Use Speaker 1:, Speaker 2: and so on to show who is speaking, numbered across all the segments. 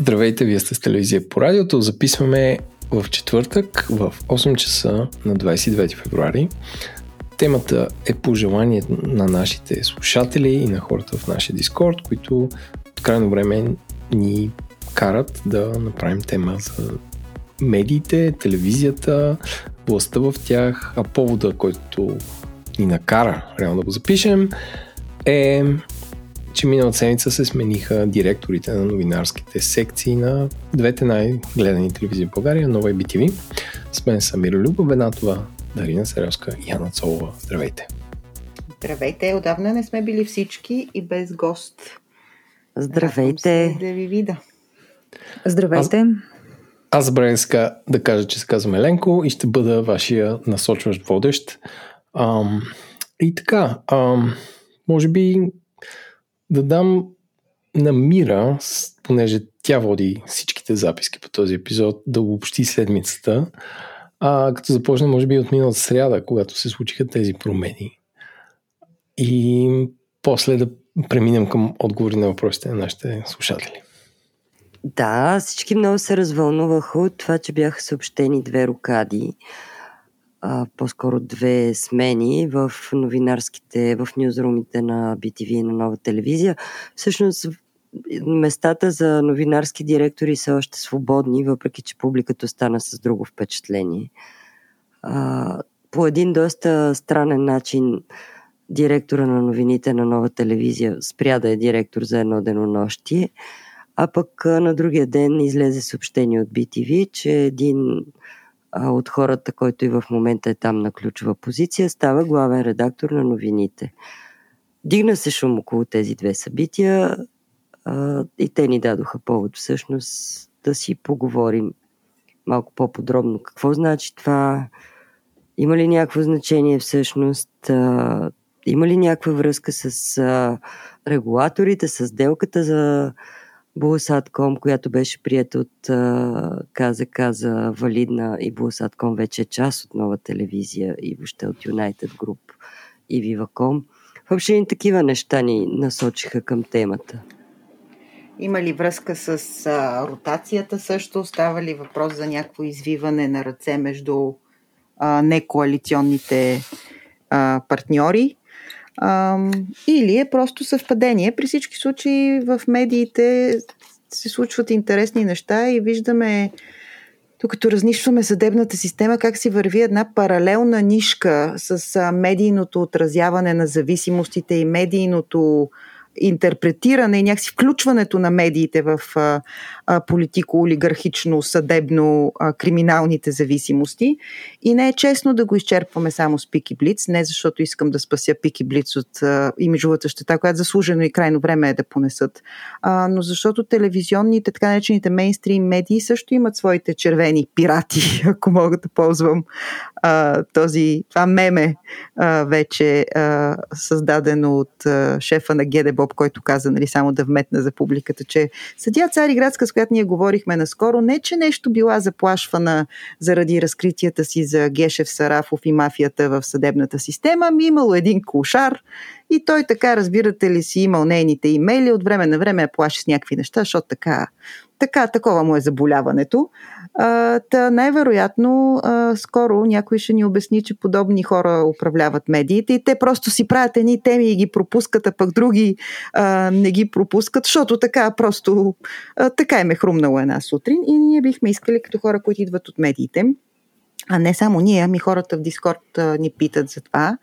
Speaker 1: Здравейте, вие сте с телевизия по радиото. Записваме в четвъртък в 8 часа на 29 февруари. Темата е пожелание на нашите слушатели и на хората в нашия Дискорд, които от крайно време ни карат да направим тема за медиите, телевизията, властта в тях, а повода, който ни накара реално да го запишем, е че миналата седмица се смениха директорите на новинарските секции на двете най-гледани телевизии в България, Нова и BTV. С мен са Миро Люба Бенатова, Дарина Серевска и Яна Цолова. Здравейте!
Speaker 2: Здравейте! Отдавна не сме били всички и без гост.
Speaker 3: Здравейте!
Speaker 2: Да ви вида.
Speaker 3: Здравейте!
Speaker 1: Аз, аз забравих сега да кажа, че се казвам Еленко и ще бъда вашия насочващ водещ. Ам, и така, ам, може би да дам на Мира, понеже тя води всичките записки по този епизод, да обобщи седмицата, а, като започне може би от миналата сряда, когато се случиха тези промени. И после да преминем към отговори на въпросите на нашите слушатели.
Speaker 3: Да, всички много се развълнуваха от това, че бяха съобщени две рокади а, по-скоро две смени в новинарските, в нюзрумите на BTV и на нова телевизия. Всъщност местата за новинарски директори са още свободни, въпреки че публиката стана с друго впечатление. А, по един доста странен начин директора на новините на нова телевизия спря да е директор за едно денонощие, а пък на другия ден излезе съобщение от BTV, че един от хората, който и в момента е там на ключова позиция, става главен редактор на новините. Дигна се шум около тези две събития а, и те ни дадоха повод всъщност да си поговорим малко по-подробно. Какво значи това? Има ли някакво значение всъщност? А, има ли някаква връзка с а, регулаторите, с делката за Булсатком, която беше прията от КЗК за валидна и Булсатком вече е част от нова телевизия и въобще от United Group и Viva.com. Въобще и такива неща ни насочиха към темата.
Speaker 2: Има ли връзка с а, ротацията също? Става ли въпрос за някакво извиване на ръце между а, некоалиционните а, партньори? А, или е просто съвпадение. При всички случаи в медиите се случват интересни неща и виждаме, докато разнищваме съдебната система, как си върви една паралелна нишка с медийното отразяване на зависимостите и медийното интерпретиране и някакси включването на медиите в политико-олигархично, съдебно, криминалните зависимости. И не е честно да го изчерпваме само с Пики Блиц, не защото искам да спася Пики Блиц от имиджовата щета, която заслужено и крайно време е да понесат, а, но защото телевизионните, така наречените мейнстрим медии също имат своите червени пирати, ако мога да ползвам а, този, това меме а, вече а, създадено от а, шефа на ГДБ Боб, който каза, нали, само да вметна за публиката, че съдя Цариградска, с която ние говорихме наскоро, не че нещо била заплашвана заради разкритията си за Гешев Сарафов и мафията в съдебната система, ами имало един кошар и той така, разбирате ли си, имал нейните имейли, от време на време я плаши с някакви неща, защото така, така такова му е заболяването. Та най-вероятно скоро някой ще ни обясни, че подобни хора управляват медиите и те просто си правят едни теми и ги пропускат, а пък други а, не ги пропускат, защото така просто а, така е хрумнало една сутрин и ние бихме искали като хора, които идват от медиите, а не само ние, ами хората в Дискорд а, ни питат за това,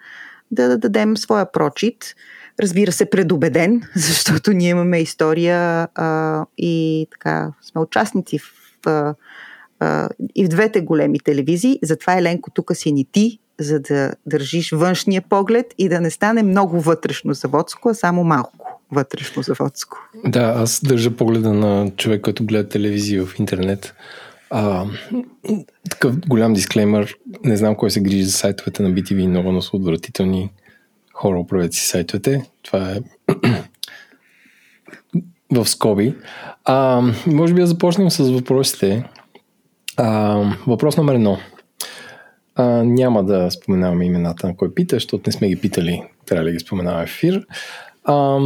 Speaker 2: да, да дадем своя прочит. Разбира се, предубеден, защото ние имаме история а, и така сме участници в а, и в двете големи телевизии. Затова, Еленко, тук си ни ти, за да държиш външния поглед и да не стане много вътрешно заводско, а само малко вътрешно заводско.
Speaker 1: Да, аз държа погледа на човек, който гледа телевизия в интернет. А, такъв голям дисклеймер. Не знам кой се грижи за сайтовете на BTV, много но са отвратителни хора, управят си сайтовете. Това е в скоби. А, може би да започнем с въпросите. А, въпрос номер едно. А, няма да споменаваме имената на кой пита, защото не сме ги питали. Трябва да ги споменаваме в ефир. А,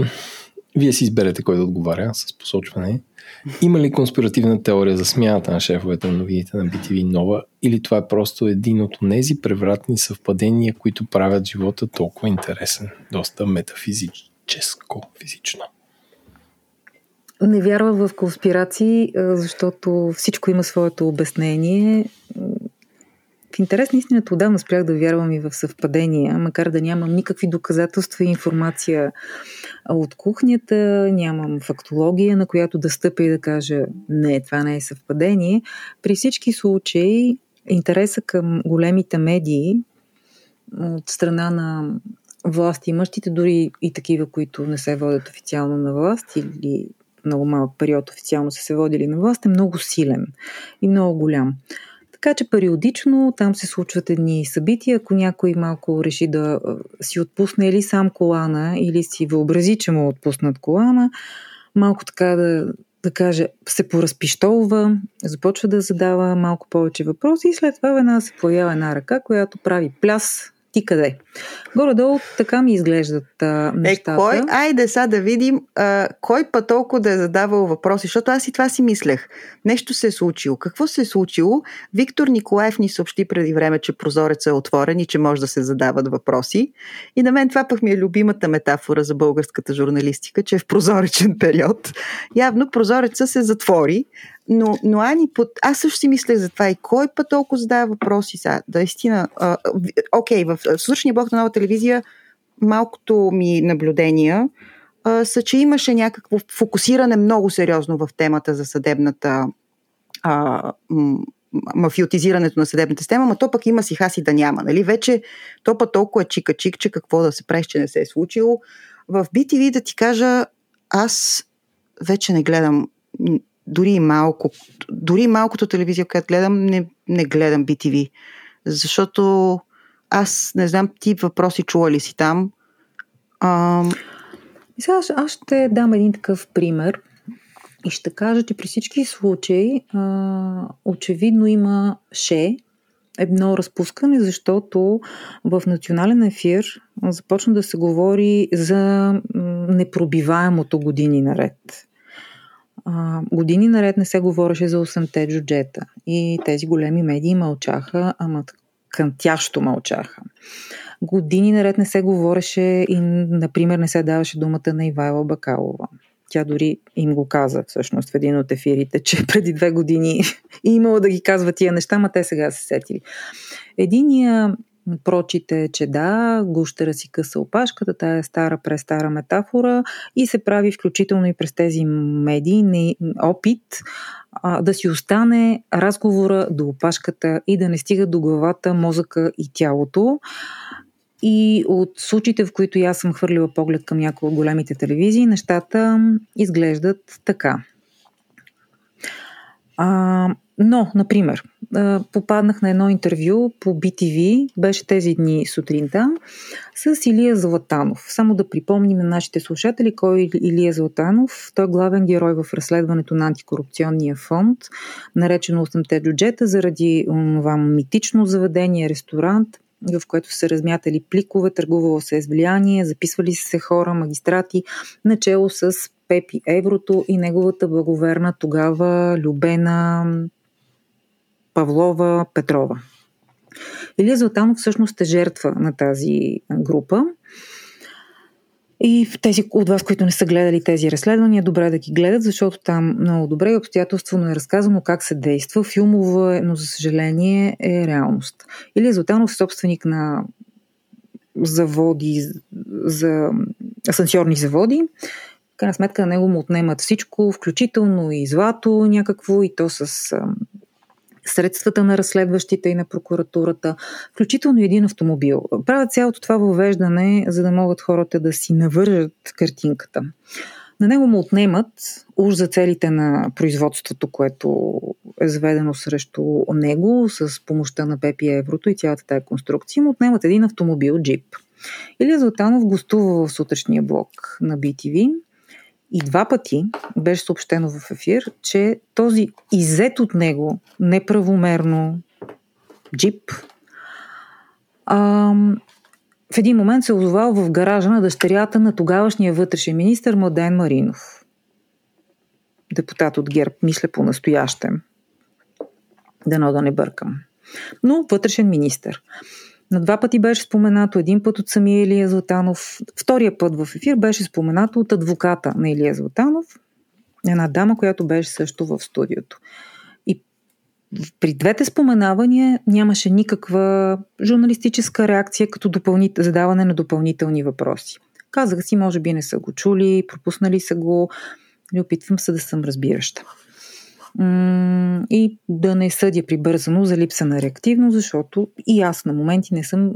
Speaker 1: Вие си изберете кой да отговаря с посочване. Има ли конспиративна теория за смяната на шефовете на новините на BTV нова или това е просто един от тези превратни съвпадения, които правят живота толкова интересен, доста метафизическо, физично?
Speaker 4: Не вярвам в конспирации, защото всичко има своето обяснение. В интерес на истината отдавна спрях да вярвам и в съвпадения, макар да нямам никакви доказателства и информация от кухнята, нямам фактология, на която да стъпя и да кажа не, това не е съвпадение. При всички случаи интереса към големите медии от страна на власти имащите, дори и такива, които не се водят официално на власт или много малък период официално са се водили на власт, е много силен и много голям. Така че периодично там се случват едни събития. Ако някой малко реши да си отпусне или сам колана, или си въобрази, че му отпуснат колана, малко така да, да каже, се поразпиштолва, започва да задава малко повече въпроси и след това веднага се появява една ръка, която прави пляс ти къде? Горе-долу така ми изглеждат а, нещата.
Speaker 2: Е, кой? Айде сега да видим а, кой път толкова да е задавал въпроси, защото аз и това си мислех. Нещо се е случило. Какво се е случило? Виктор Николаев ни съобщи преди време, че прозорецът е отворен и че може да се задават въпроси. И на мен това пък ми е любимата метафора за българската журналистика, че е в прозоречен период. Явно прозореца се затвори, но, но Ани, под... аз също си мислех за това и кой път толкова задава въпроси сега. Да, истина. Окей, okay, в сутрешния блок на нова телевизия малкото ми наблюдения а, са, че имаше някакво фокусиране много сериозно в темата за съдебната а, мафиотизирането на съдебната система, но то пък има си хаси да няма. Нали? Вече то път толкова е чика-чик, че какво да се правиш, че не се е случило. В BTV да ти кажа, аз вече не гледам дори малко, дори малкото телевизия, която гледам, не, не гледам BTV. Защото аз не знам ти въпроси чула ли си там. А...
Speaker 4: Сега аз ще дам един такъв пример и ще кажа, че при всички случаи а, очевидно има ше, едно разпускане, защото в национален ефир започна да се говори за непробиваемото години наред а, години наред не се говореше за 8-те джуджета и тези големи медии мълчаха, ама кънтящо мълчаха. Години наред не се говореше и, например, не се даваше думата на Ивайла Бакалова. Тя дори им го каза всъщност в един от ефирите, че преди две години имало да ги казва тия неща, ма те сега се сетили. Единия прочите, че да, гущера си къса опашката, тая е стара, престара метафора и се прави включително и през тези медии не, опит а, да си остане разговора до опашката и да не стига до главата, мозъка и тялото. И от случаите, в които аз съм хвърлила поглед към някои от големите телевизии, нещата изглеждат така. А, но, например, попаднах на едно интервю по BTV, беше тези дни сутринта, с Илия Златанов. Само да припомним на нашите слушатели кой е Илия Златанов. Той е главен герой в разследването на антикорупционния фонд, наречено 8-те джуджета, заради това митично заведение, ресторант, в което се размятали пликове, търгувало се с влияние, записвали се хора, магистрати, начало с Пепи Еврото и неговата благоверна тогава Любена Павлова Петрова. Илия Златанов всъщност е жертва на тази група. И в тези от вас, които не са гледали тези разследвания, добре да ги гледат, защото там много добре и обстоятелствено е разказано как се действа. Филмово е, но за съжаление е реалност. Илия Златанов е собственик на заводи, за асансьорни заводи. В крайна сметка на него му отнемат всичко, включително и злато някакво, и то с средствата на разследващите и на прокуратурата, включително един автомобил. Правят цялото това въвеждане, за да могат хората да си навържат картинката. На него му отнемат, уж за целите на производството, което е заведено срещу него, с помощта на Пепи Еврото и цялата тая конструкция, му отнемат един автомобил, джип. Илия Златанов гостува в сутрешния блок на BTV и два пъти беше съобщено в ефир, че този изет от него неправомерно джип а, в един момент се озовал в гаража на дъщерята на тогавашния вътрешен министр Младен Маринов. Депутат от ГЕРБ, мисля по настоящем. Дано да не бъркам. Но вътрешен министр. На два пъти беше споменато, един път от самия Илия Златанов, втория път в ефир беше споменато от адвоката на Илия Златанов, една дама, която беше също в студиото. И при двете споменавания нямаше никаква журналистическа реакция като допълнит... задаване на допълнителни въпроси. Казах си, може би не са го чули, пропуснали са го, и опитвам се да съм разбираща и да не съдя прибързано за липса на реактивност, защото и аз на моменти не съм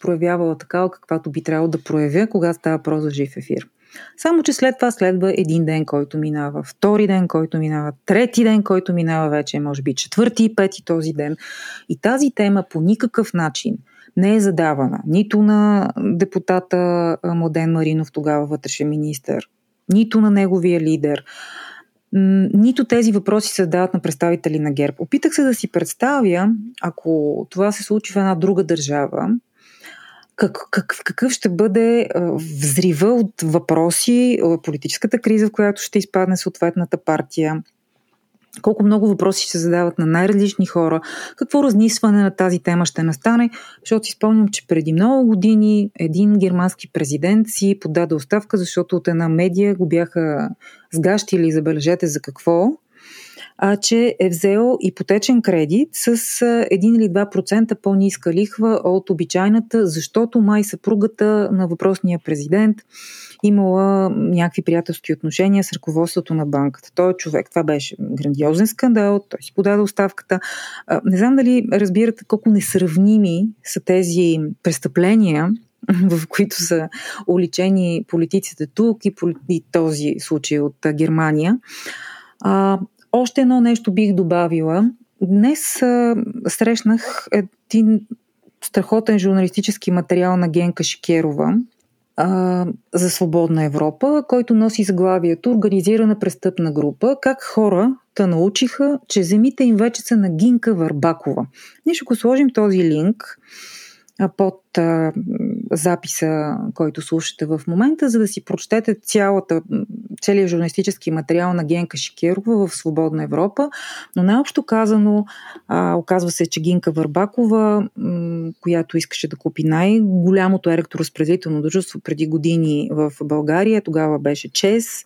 Speaker 4: проявявала такава, каквато би трябвало да проявя, когато става въпрос за жив ефир. Само, че след това следва един ден, който минава, втори ден, който минава, трети ден, който минава вече, може би четвърти и пети този ден. И тази тема по никакъв начин не е задавана нито на депутата Младен Маринов, тогава вътрешен министр, нито на неговия лидер, нито тези въпроси се задават на представители на ГЕРБ. Опитах се да си представя, ако това се случи в една друга държава, как, как, какъв ще бъде взрива от въпроси, политическата криза, в която ще изпадне съответната партия, колко много въпроси се задават на най-различни хора, какво разнисване на тази тема ще настане, защото си спомням, че преди много години един германски президент си подаде оставка, защото от една медия го бяха сгащили, забележете за какво, а, че е взел ипотечен кредит с 1 или 2% по-ниска лихва от обичайната, защото май съпругата на въпросния президент имала някакви приятелски отношения с ръководството на банката. Той е човек. Това беше грандиозен скандал. Той си подаде оставката. Не знам дали разбирате колко несравними са тези престъпления, в които са уличени политиците тук и, този случай от Германия. А, още едно нещо бих добавила. Днес а, срещнах един страхотен журналистически материал на Генка Шикерова, за свободна Европа, който носи заглавието Организирана престъпна група, как хора та научиха, че земите им вече са на Гинка Върбакова. Ние ще го сложим този линк под а, записа, който слушате в момента, за да си прочетете цялата, целият журналистически материал на Генка Шикерова в Свободна Европа. Но най-общо казано, а, оказва се, че Гинка Върбакова, м- която искаше да купи най-голямото електроразпределително дружество преди години в България, тогава беше ЧЕС,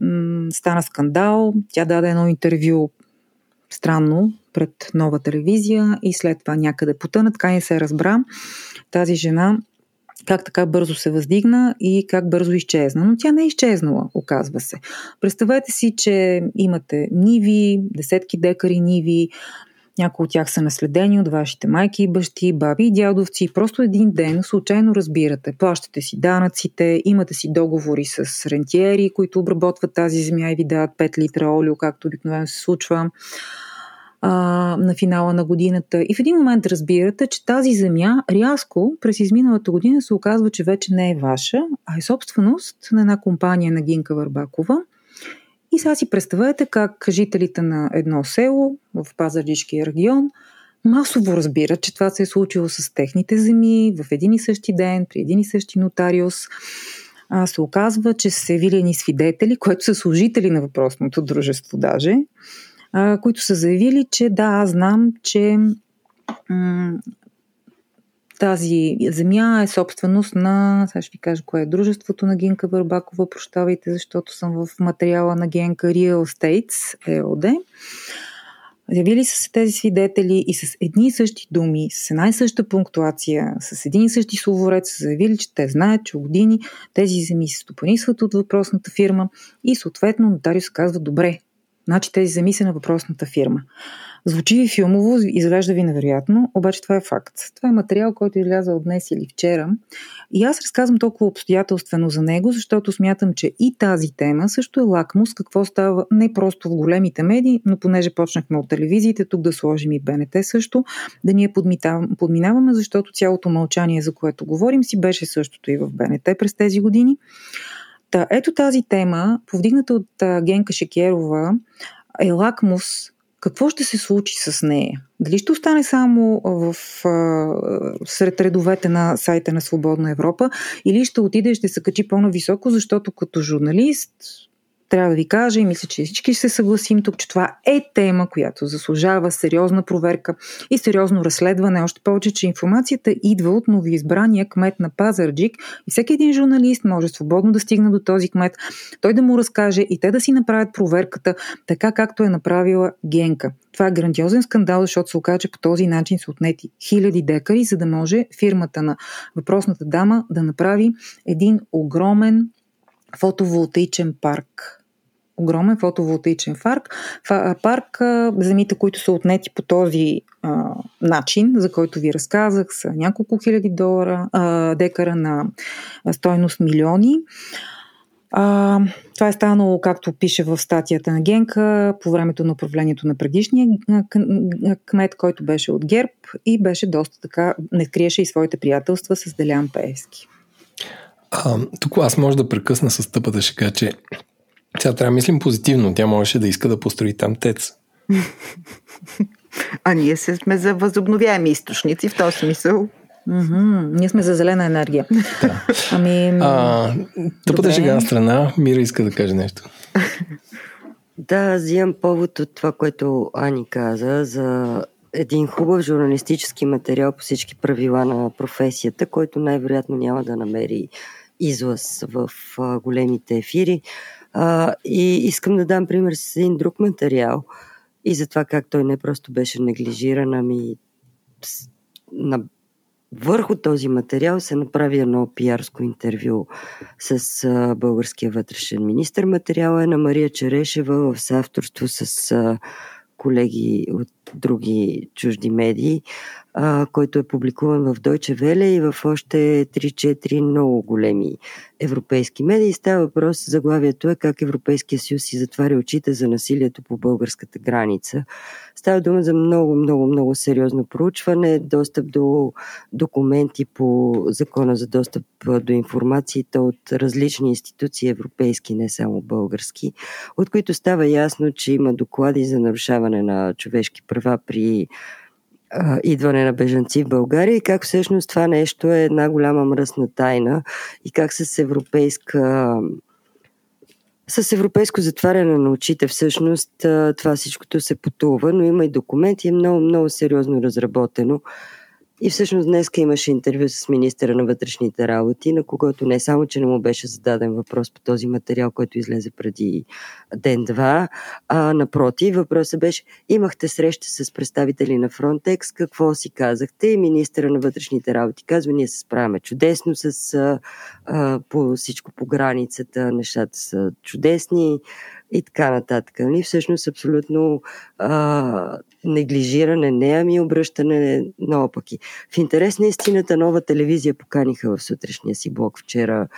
Speaker 4: м- стана скандал. Тя даде едно интервю странно пред нова телевизия и след това някъде потъна. Така не се разбра тази жена как така бързо се въздигна и как бързо изчезна. Но тя не е изчезнала, оказва се. Представете си, че имате ниви, десетки декари ниви, някои от тях са наследени от вашите майки и бащи, баби и дядовци. И просто един ден случайно разбирате, плащате си данъците, имате си договори с рентиери, които обработват тази земя и ви дават 5 литра олио, както обикновено се случва а, на финала на годината. И в един момент разбирате, че тази земя рязко през изминалата година се оказва, че вече не е ваша, а е собственост на една компания на Гинка Върбакова. И сега си представете как жителите на едно село в Пазарджишкия регион масово разбират, че това се е случило с техните земи в един и същи ден, при един и същи нотариус. А, се оказва, че са се видени свидетели, които са служители на въпросното дружество даже, които са заявили, че да, аз знам, че тази земя е собственост на, сега ще ви кажа кое е дружеството на Генка Бърбакова, прощавайте, защото съм в материала на Генка Real Estates EOD. Явили са се тези свидетели и с едни и същи думи, с една и съща пунктуация, с един и същи словоред са заявили, че те знаят, че години тези земи се стопанисват от въпросната фирма и съответно нотариус казва, добре, Значи тези земи са на въпросната фирма. Звучи ви филмово, изглежда ви невероятно, обаче това е факт. Това е материал, който е излязъл днес или вчера. И аз разказвам толкова обстоятелствено за него, защото смятам, че и тази тема също е лакмус какво става не просто в големите медии, но понеже почнахме от телевизиите, тук да сложим и БНТ също, да ние подминаваме, защото цялото мълчание, за което говорим, си беше същото и в БНТ през тези години. Та, ето тази тема, повдигната от а, Генка Шекерова, е лакмус какво ще се случи с нея? Дали ще остане само в, а, сред редовете на сайта на Свободна Европа или ще отиде и ще се качи по-нависоко, защото като журналист трябва да ви кажа и мисля, че всички ще се съгласим тук, че това е тема, която заслужава сериозна проверка и сериозно разследване. Още повече, че информацията идва от новоизбрания кмет на Пазарджик и всеки един журналист може свободно да стигне до този кмет, той да му разкаже и те да си направят проверката така, както е направила Генка. Това е грандиозен скандал, защото се оказа, че по този начин са отнети хиляди декари, за да може фирмата на въпросната дама да направи един огромен фотоволтаичен парк огромен фотоволтаичен парк. парк земите, които са отнети по този а, начин, за който ви разказах, са няколко хиляди долара, а, декара на стойност милиони. А, това е станало, както пише в статията на Генка, по времето на управлението на предишния кмет, който беше от ГЕРБ и беше доста така, не криеше и своите приятелства с Делян Пеевски.
Speaker 1: А, тук аз може да прекъсна с тъпата шега, че сега трябва да мислим позитивно. Тя можеше да иска да построи там тец.
Speaker 2: А ние се сме за възобновяеми източници в този смисъл.
Speaker 4: Mm-hmm. Ние сме за зелена енергия.
Speaker 1: Да. Ами. А, тъпата шега страна, Мира иска да каже нещо.
Speaker 3: Да, взимам повод от това, което Ани каза за един хубав журналистически материал по всички правила на професията, който най-вероятно няма да намери излъз в големите ефири. А, и искам да дам пример с един друг материал и за това как той не просто беше неглижиран, ами на върху този материал се направи едно пиарско интервю с а, българския вътрешен министр. Материал е на Мария Черешева в съавторство с а, колеги от други чужди медии, а, който е публикуван в Deutsche Welle и в още 3-4 много големи европейски медии. Става въпрос, заглавието е как Европейския съюз си затваря очите за насилието по българската граница. Става дума за много, много, много сериозно проучване, достъп до документи по закона за достъп до информациите от различни институции, европейски, не само български, от които става ясно, че има доклади за нарушаване на човешки права при а, идване на бежанци в България и как всъщност това нещо е една голяма мръсна тайна и как с европейска с европейско затваряне на очите всъщност това всичкото се потува, но има и документи, е много, много сериозно разработено. И всъщност днес имаше интервю с министъра на вътрешните работи, на когото не само, че не му беше зададен въпрос по този материал, който излезе преди ден-два, а напротив, въпросът беше, имахте среща с представители на Frontex, какво си казахте? И министъра на вътрешните работи казва, ние се справяме чудесно с а, по всичко по границата, нещата са чудесни и така нататък. Нали? Всъщност абсолютно а, неглижиране, не ами обръщане наопаки. В интерес на истината нова телевизия поканиха в сутрешния си блок вчера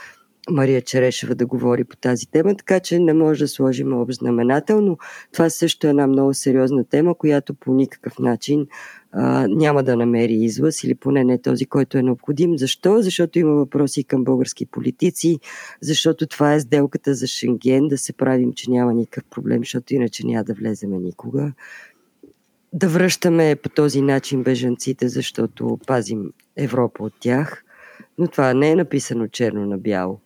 Speaker 3: Мария Черешева да говори по тази тема, така че не може да сложим общ знаменател, но това също е една много сериозна тема, която по никакъв начин а, няма да намери излъз или поне не този, който е необходим. Защо? Защото има въпроси към български политици, защото това е сделката за Шенген, да се правим, че няма никакъв проблем, защото иначе няма да влеземе никога. Да връщаме по този начин бежанците, защото пазим Европа от тях. Но това не е написано черно на бяло.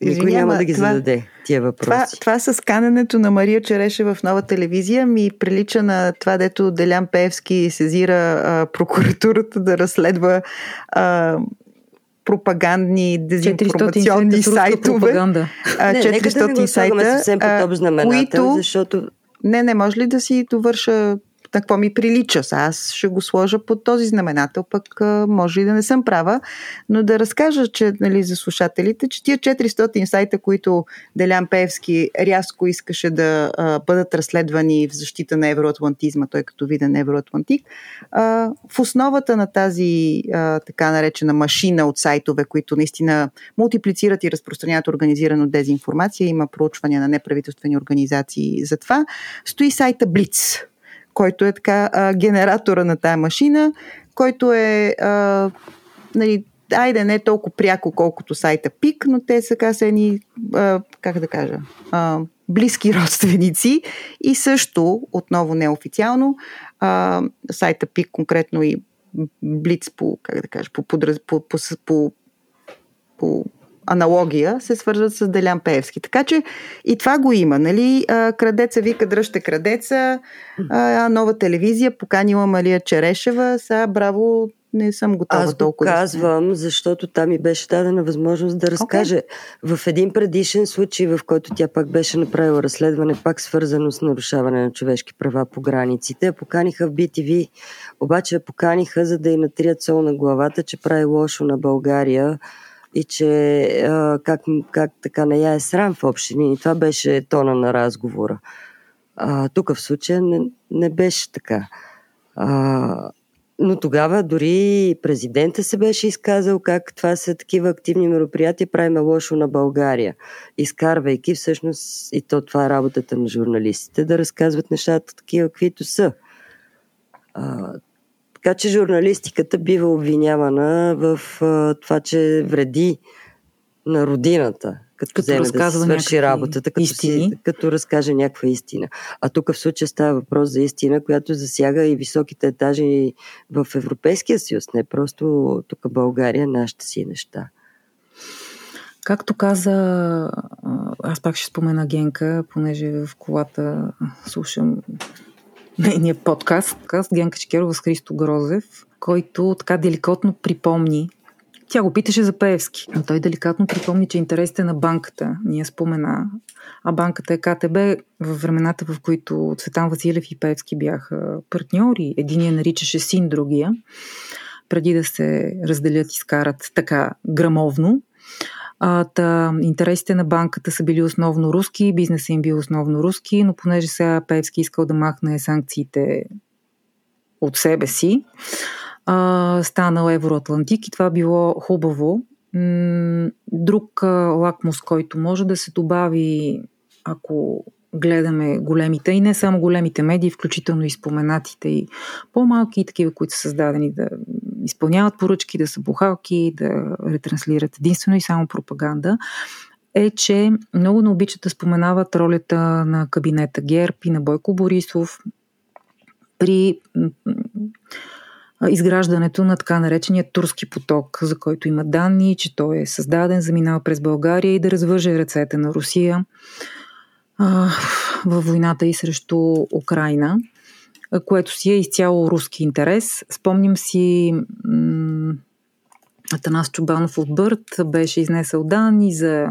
Speaker 3: Никой няма да ги това, зададе тия въпроси.
Speaker 2: Това, това с каненето на Мария Череше в нова телевизия ми прилича на това, дето Делян Певски сезира а, прокуратурата да разследва а, пропагандни, дезинформационни сайтове.
Speaker 3: Пропаганда. А, 400 не, нека да не го сайта, съвсем под които... защото...
Speaker 2: Не, не, може ли да си довърша на какво ми прилича. Аз ще го сложа под този знаменател, пък може и да не съм права, но да разкажа че, нали, за слушателите, че тия 400 сайта, които Делян Певски рязко искаше да а, бъдат разследвани в защита на евроатлантизма, той като виден евроатлантик, а, в основата на тази а, така наречена машина от сайтове, които наистина мултиплицират и разпространяват организирано дезинформация, има проучвания на неправителствени организации за това, стои сайта Блиц който е така генератора на тая машина, който е а, нали, айде не толкова пряко, колкото сайта ПИК, но те са касени, а, как да кажа, а, близки родственици. И също, отново неофициално, а, сайта ПИК конкретно и Блиц по, как да кажа, по, по, по, по, по, по аналогия се свързват с Делян Пеевски. Така че и това го има. Нали? Крадеца вика дръжте крадеца, а, нова телевизия, поканила Малия Черешева, сега браво, не съм готова
Speaker 3: Аз
Speaker 2: толкова.
Speaker 3: Аз казвам, защото там ми беше дадена възможност да разкаже. Okay. В един предишен случай, в който тя пак беше направила разследване, пак свързано с нарушаване на човешки права по границите, поканиха в BTV, обаче поканиха, за да й натрият сол на главата, че прави лошо на България и че а, как, как така не я е срам в общини. И това беше тона на разговора. А, тук в случая не, не беше така. А, но тогава дори президента се беше изказал как това са такива активни мероприятия, правиме лошо на България. Изкарвайки всъщност, и то това е работата на журналистите, да разказват нещата такива, каквито са. А, така че журналистиката бива обвинявана в а, това, че вреди на родината, като, като вземе да свърши работата, като, си, като разкаже някаква истина. А тук в случая става въпрос за истина, която засяга и високите етажи в Европейския съюз, не просто тук България, нашите си неща.
Speaker 4: Както каза, аз пак ще спомена Генка, понеже в колата слушам нейния подкаст, Генка Чекерова с Христо Грозев, който така деликатно припомни тя го питаше за Пеевски, но той деликатно припомни, че интересите на банката ние спомена, а банката е КТБ в времената, в които Цветан Василев и Пеевски бяха партньори. Единия наричаше син другия, преди да се разделят и скарат така грамовно. А, та, интересите на банката са били основно руски, бизнесът им бил основно руски, но понеже сега Певски искал да махне санкциите от себе си, а, станал Евроатлантик и това било хубаво. Друг а, лакмус, който може да се добави, ако гледаме големите и не само големите медии, включително и споменатите и по-малки и такива, които са създадени да изпълняват поръчки, да са бухалки, да ретранслират единствено и само пропаганда, е, че много не обичат да споменават ролята на кабинета ГЕРБ и на Бойко Борисов при изграждането на така наречения турски поток, за който има данни, че той е създаден, заминава през България и да развърже ръцете на Русия във войната и срещу Украина, което си е изцяло руски интерес. Спомням си м- Атанас Чубанов от Бърт беше изнесъл данни за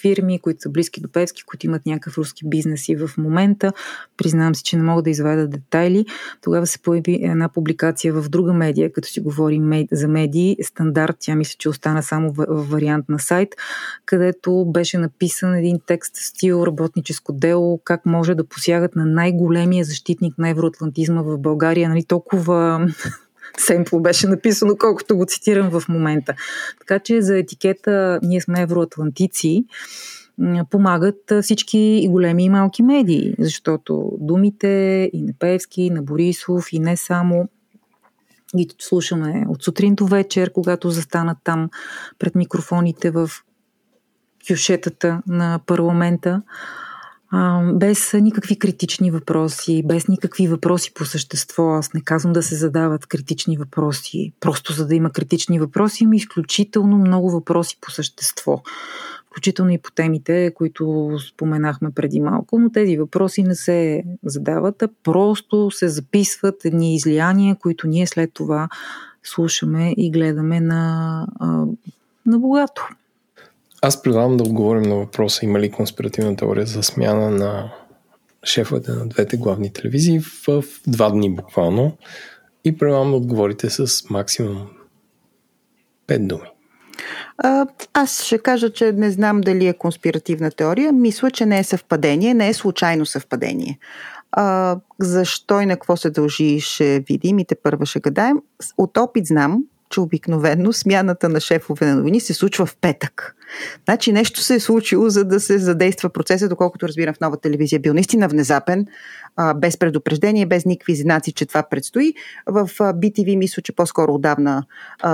Speaker 4: фирми, които са близки до Певски, които имат някакъв руски бизнес и в момента. Признавам си, че не мога да изведа детайли. Тогава се появи една публикация в друга медия, като си говорим за медии. Стандарт, тя мисля, че остана само в вариант на сайт, където беше написан един текст стил работническо дело, как може да посягат на най-големия защитник на евроатлантизма в България. Нали, толкова семпло беше написано, колкото го цитирам в момента. Така че за етикета ние сме евроатлантици помагат всички и големи и малки медии, защото думите и на Певски, и на Борисов, и не само ги слушаме от сутрин до вечер, когато застанат там пред микрофоните в кюшетата на парламента а, без никакви критични въпроси, без никакви въпроси по същество. Аз не казвам да се задават критични въпроси, просто за да има критични въпроси, има изключително много въпроси по същество. Включително и по темите, които споменахме преди малко, но тези въпроси не се задават, а просто се записват едни излияния, които ние след това слушаме и гледаме на, на богато.
Speaker 1: Аз предлагам да отговорим на въпроса има ли конспиративна теория за смяна на шефовете на двете главни телевизии в два дни буквално и предлагам да отговорите с максимум 5 думи.
Speaker 2: А, аз ще кажа, че не знам дали е конспиративна теория. Мисля, че не е съвпадение, не е случайно съвпадение. А, защо и на какво се дължи, ще видим и те първа ще гадаем. От опит знам, че обикновено смяната на шефове на новини се случва в петък. Значи нещо се е случило, за да се задейства процеса, доколкото разбирам в нова телевизия. Бил наистина внезапен, без предупреждение, без никакви знаци, че това предстои. В а, BTV мисля, че по-скоро отдавна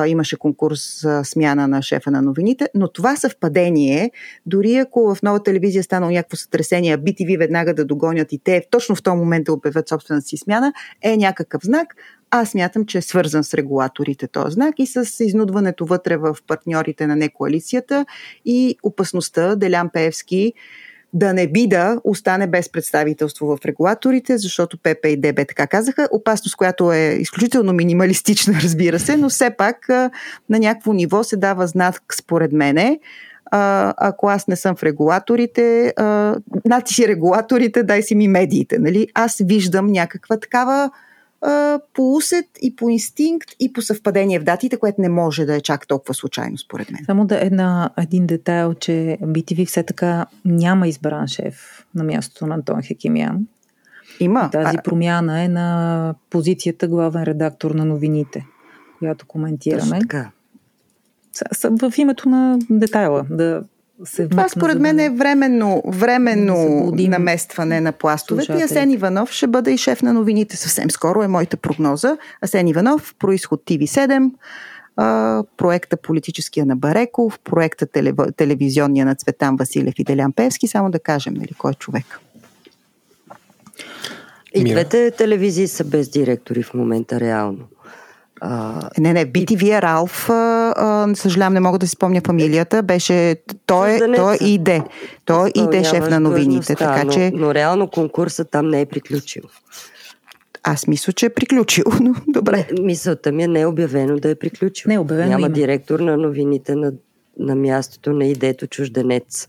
Speaker 2: имаше конкурс за смяна на шефа на новините, но това съвпадение, дори ако в нова телевизия станало някакво сътресение, BTV веднага да догонят и те точно в този момент да обявят собствената си смяна, е някакъв знак. Аз мятам, че е свързан с регулаторите този знак и с изнудването вътре в партньорите на некоалицията и опасността Делян Пеевски да не би да остане без представителство в регулаторите, защото ПП и ДБ така казаха. Опасност, която е изключително минималистична, разбира се, но все пак на някакво ниво се дава знак, според мене, а, ако аз не съм в регулаторите, а, нати си регулаторите, дай си ми медиите. Нали? Аз виждам някаква такава по усет и по инстинкт и по съвпадение в датите, което не може да е чак толкова случайно, според мен.
Speaker 4: Само да една, един детайл, че BTV все така няма избран шеф на мястото на Антон Хекимян.
Speaker 2: Има.
Speaker 4: Тази а... промяна е на позицията главен редактор на новините, която коментираме. Точно така. В името на детайла, да се
Speaker 2: Това според мен е временно, временно наместване на пластовете. И Асен Иванов ще бъде и шеф на новините съвсем скоро, е моята прогноза. Асен Иванов, происход TV7, проекта Политическия на Бареков, проекта Телевизионния на Цветан Василев и Делян Певски, само да кажем, нали, кой е човек.
Speaker 3: И двете телевизии са без директори в момента, реално.
Speaker 2: А, не, не, BTV Ралф, а, а, съжалявам, не мога да си спомня фамилията, беше, той, той е ИД, той е ИД шеф на новините, така
Speaker 3: но,
Speaker 2: че...
Speaker 3: Но реално конкурсът там не е приключил.
Speaker 2: Аз мисля, че е приключил, но добре.
Speaker 3: Не, мисълта ми е не е обявено да е приключил.
Speaker 4: Не е обявено
Speaker 3: Няма
Speaker 4: има.
Speaker 3: директор на новините на, на мястото на идето чужденец.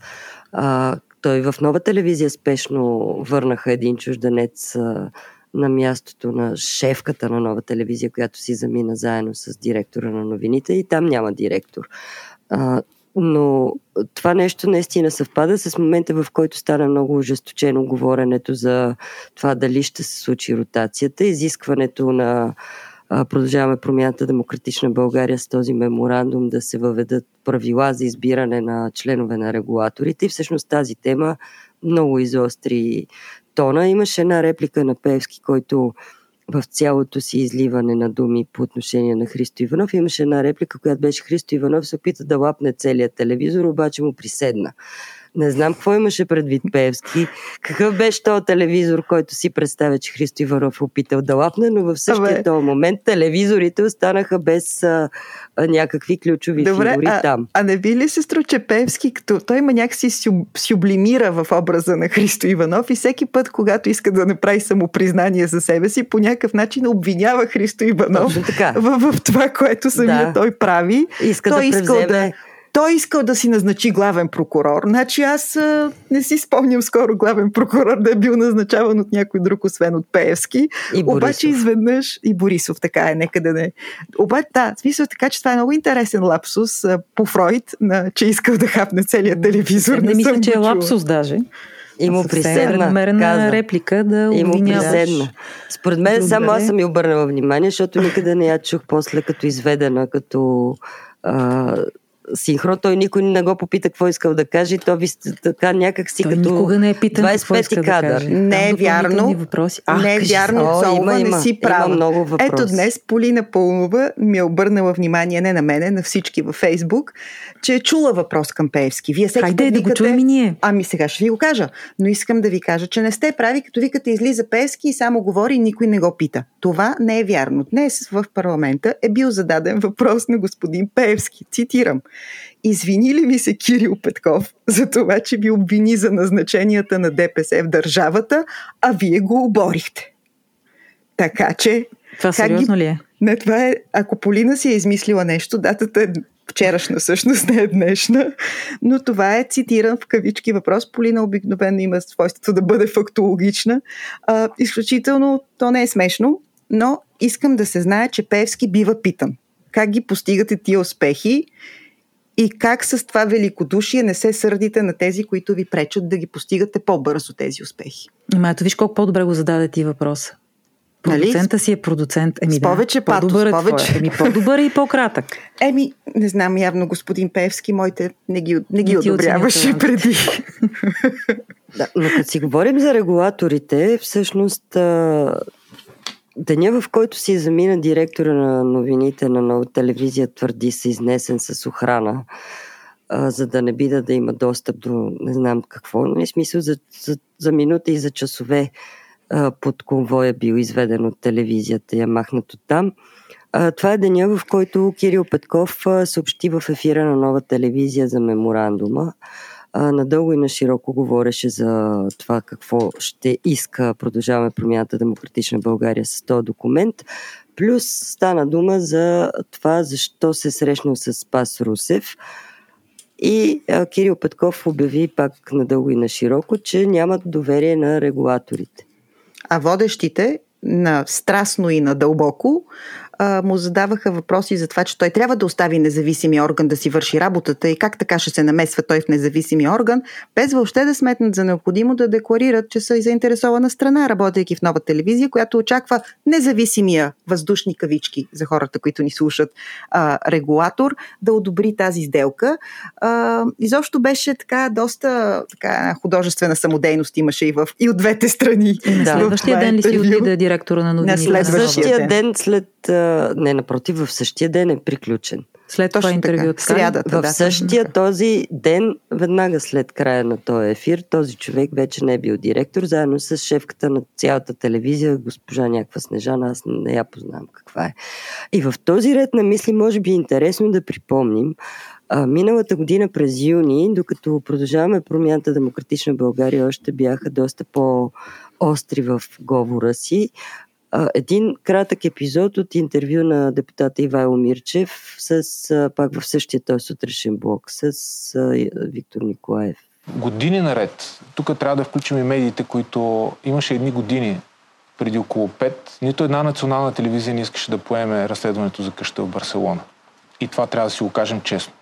Speaker 3: А, той в нова телевизия спешно върнаха един чужденец а, на мястото на шефката на нова телевизия, която си замина заедно с директора на новините и там няма директор. А, но това нещо наистина съвпада с момента, в който стана много ожесточено говоренето за това дали ще се случи ротацията, изискването на Продължаваме промяната Демократична България с този меморандум да се въведат правила за избиране на членове на регулаторите. И всъщност тази тема много изостри тона. Имаше една реплика на Певски, който в цялото си изливане на думи по отношение на Христо Иванов. Имаше една реплика, която беше Христо Иванов се опита да лапне целият телевизор, обаче му приседна. Не знам какво имаше предвид Певски. Какъв беше този телевизор, който си представя, че Христо Иванов опитал да лапне, но в същия този момент телевизорите останаха без а, а, някакви ключови Добре, фигури
Speaker 2: а,
Speaker 3: там.
Speaker 2: А не би ли се струва, Певски, като той има някакси сюблимира в образа на Христо Иванов и всеки път, когато иска да направи самопризнание за себе си, по някакъв начин обвинява Христо Иванов в, в това, което самия да. той прави.
Speaker 3: Иска
Speaker 2: той
Speaker 3: да
Speaker 2: искал да той искал да си назначи главен прокурор. Значи аз а, не си спомням скоро главен прокурор да е бил назначаван от някой друг, освен от Пеевски.
Speaker 3: И
Speaker 2: Обаче изведнъж и Борисов, така е, нека да не. Обаче, да, смисъл така, че това е много интересен лапсус а, по Фройд, на, че искал да хапне целият телевизор.
Speaker 4: Не, не мисля, че е лапсус даже.
Speaker 3: И му приседна.
Speaker 4: Намерена реплика да
Speaker 3: И му приседна. Според мен само аз съм ми обърнала внимание, защото никъде не я чух после като изведена, като а, синхрон, той никой не го попита какво искал да каже. То ви така някак си
Speaker 4: той
Speaker 3: като
Speaker 4: никога не е питан 25 кадър.
Speaker 2: Да не е вярно.
Speaker 4: Въпроси.
Speaker 2: А, не е вярно. О, Цолова има, не си права.
Speaker 3: Има много въпроси.
Speaker 2: Ето днес Полина Пълнова ми е обърнала внимание не на мене, на всички във Фейсбук, че е чула въпрос към Пеевски. Вие всеки
Speaker 4: Хайде да го чуем и ние.
Speaker 2: Ами сега ще ви го кажа. Но искам да ви кажа, че не сте прави, като викате излиза Пеевски и само говори и никой не го пита. Това не е вярно. Днес в парламента е бил зададен въпрос на господин Пеевски. Цитирам. Извини ли ви се Кирил Петков за това, че ви обвини за назначенията на ДПС в държавата, а вие го оборихте? Така че...
Speaker 4: Това сериозно
Speaker 2: ги...
Speaker 4: ли е?
Speaker 2: Не, това е... Ако Полина си е измислила нещо, датата е вчерашна всъщност, не е днешна, но това е цитиран в кавички въпрос. Полина обикновено има свойството да бъде фактологична. А, изключително, то не е смешно, но искам да се знае, че Певски бива питан. Как ги постигате тия успехи и как с това великодушие не се сърдите на тези, които ви пречат да ги постигате по-бързо тези успехи.
Speaker 4: Ама ето виж колко по-добре го зададе ти въпроса. Продуцента си е продуцент. Еми,
Speaker 2: с повече
Speaker 4: да,
Speaker 2: патос,
Speaker 4: по-добър е
Speaker 2: повече.
Speaker 4: Еми, по-добър е и по-кратък.
Speaker 2: Еми, не знам, явно господин Певски моите не ги, не ги одобряваше преди.
Speaker 3: Да, но като си говорим за регулаторите, всъщност деня, в който си замина директора на новините на нова телевизия, твърди се изнесен с охрана, а, за да не бида да има достъп до не знам какво. Нали, смисъл за, за, за минута и за часове а, под конвоя бил изведен от телевизията и е махнат от там. А, това е деня, в който Кирил Петков а, съобщи в ефира на нова телевизия за меморандума. А, надълго и на широко говореше за това какво ще иска Продължаваме промяната Демократична България с този документ. Плюс стана дума за това защо се срещнал с Спас Русев. И а, Кирил Петков обяви пак надълго и на широко, че нямат доверие на регулаторите.
Speaker 2: А водещите на страстно и на дълбоко а, му задаваха въпроси за това, че той трябва да остави независимия орган да си върши работата и как така ще се намесва той в независимия орган, без въобще да сметнат за необходимо да декларират, че са и заинтересована страна, работейки в нова телевизия, която очаква независимия въздушни кавички за хората, които ни слушат, а, регулатор, да одобри тази сделка. А, изобщо беше така доста така, художествена самодейност имаше и, в, и от двете страни.
Speaker 3: Да.
Speaker 4: следващия
Speaker 2: това
Speaker 4: ден ли си отида директора на новините?
Speaker 2: На следващия ден
Speaker 3: след... Не, напротив, в същия ден е приключен.
Speaker 4: След това
Speaker 2: Точно
Speaker 4: интервю.
Speaker 2: така.
Speaker 4: така?
Speaker 2: Срядата,
Speaker 3: В
Speaker 2: да.
Speaker 3: същия този ден, веднага след края на този ефир, този човек вече не е бил директор, заедно с шефката на цялата телевизия, госпожа някаква Снежана, аз не я познавам каква е. И в този ред на мисли, може би е интересно да припомним, а, миналата година през юни, докато продължаваме промяната Демократична България, още бяха доста по-остри в говора си. Един кратък епизод от интервю на депутата Ивайло Мирчев с, а, пак в същия този сутрешен блок с а, Виктор Николаев.
Speaker 5: години наред, тук трябва да включим и медиите, които имаше едни години, преди около 5, нито една национална телевизия не искаше да поеме разследването за къща в Барселона. И това трябва да си го кажем честно.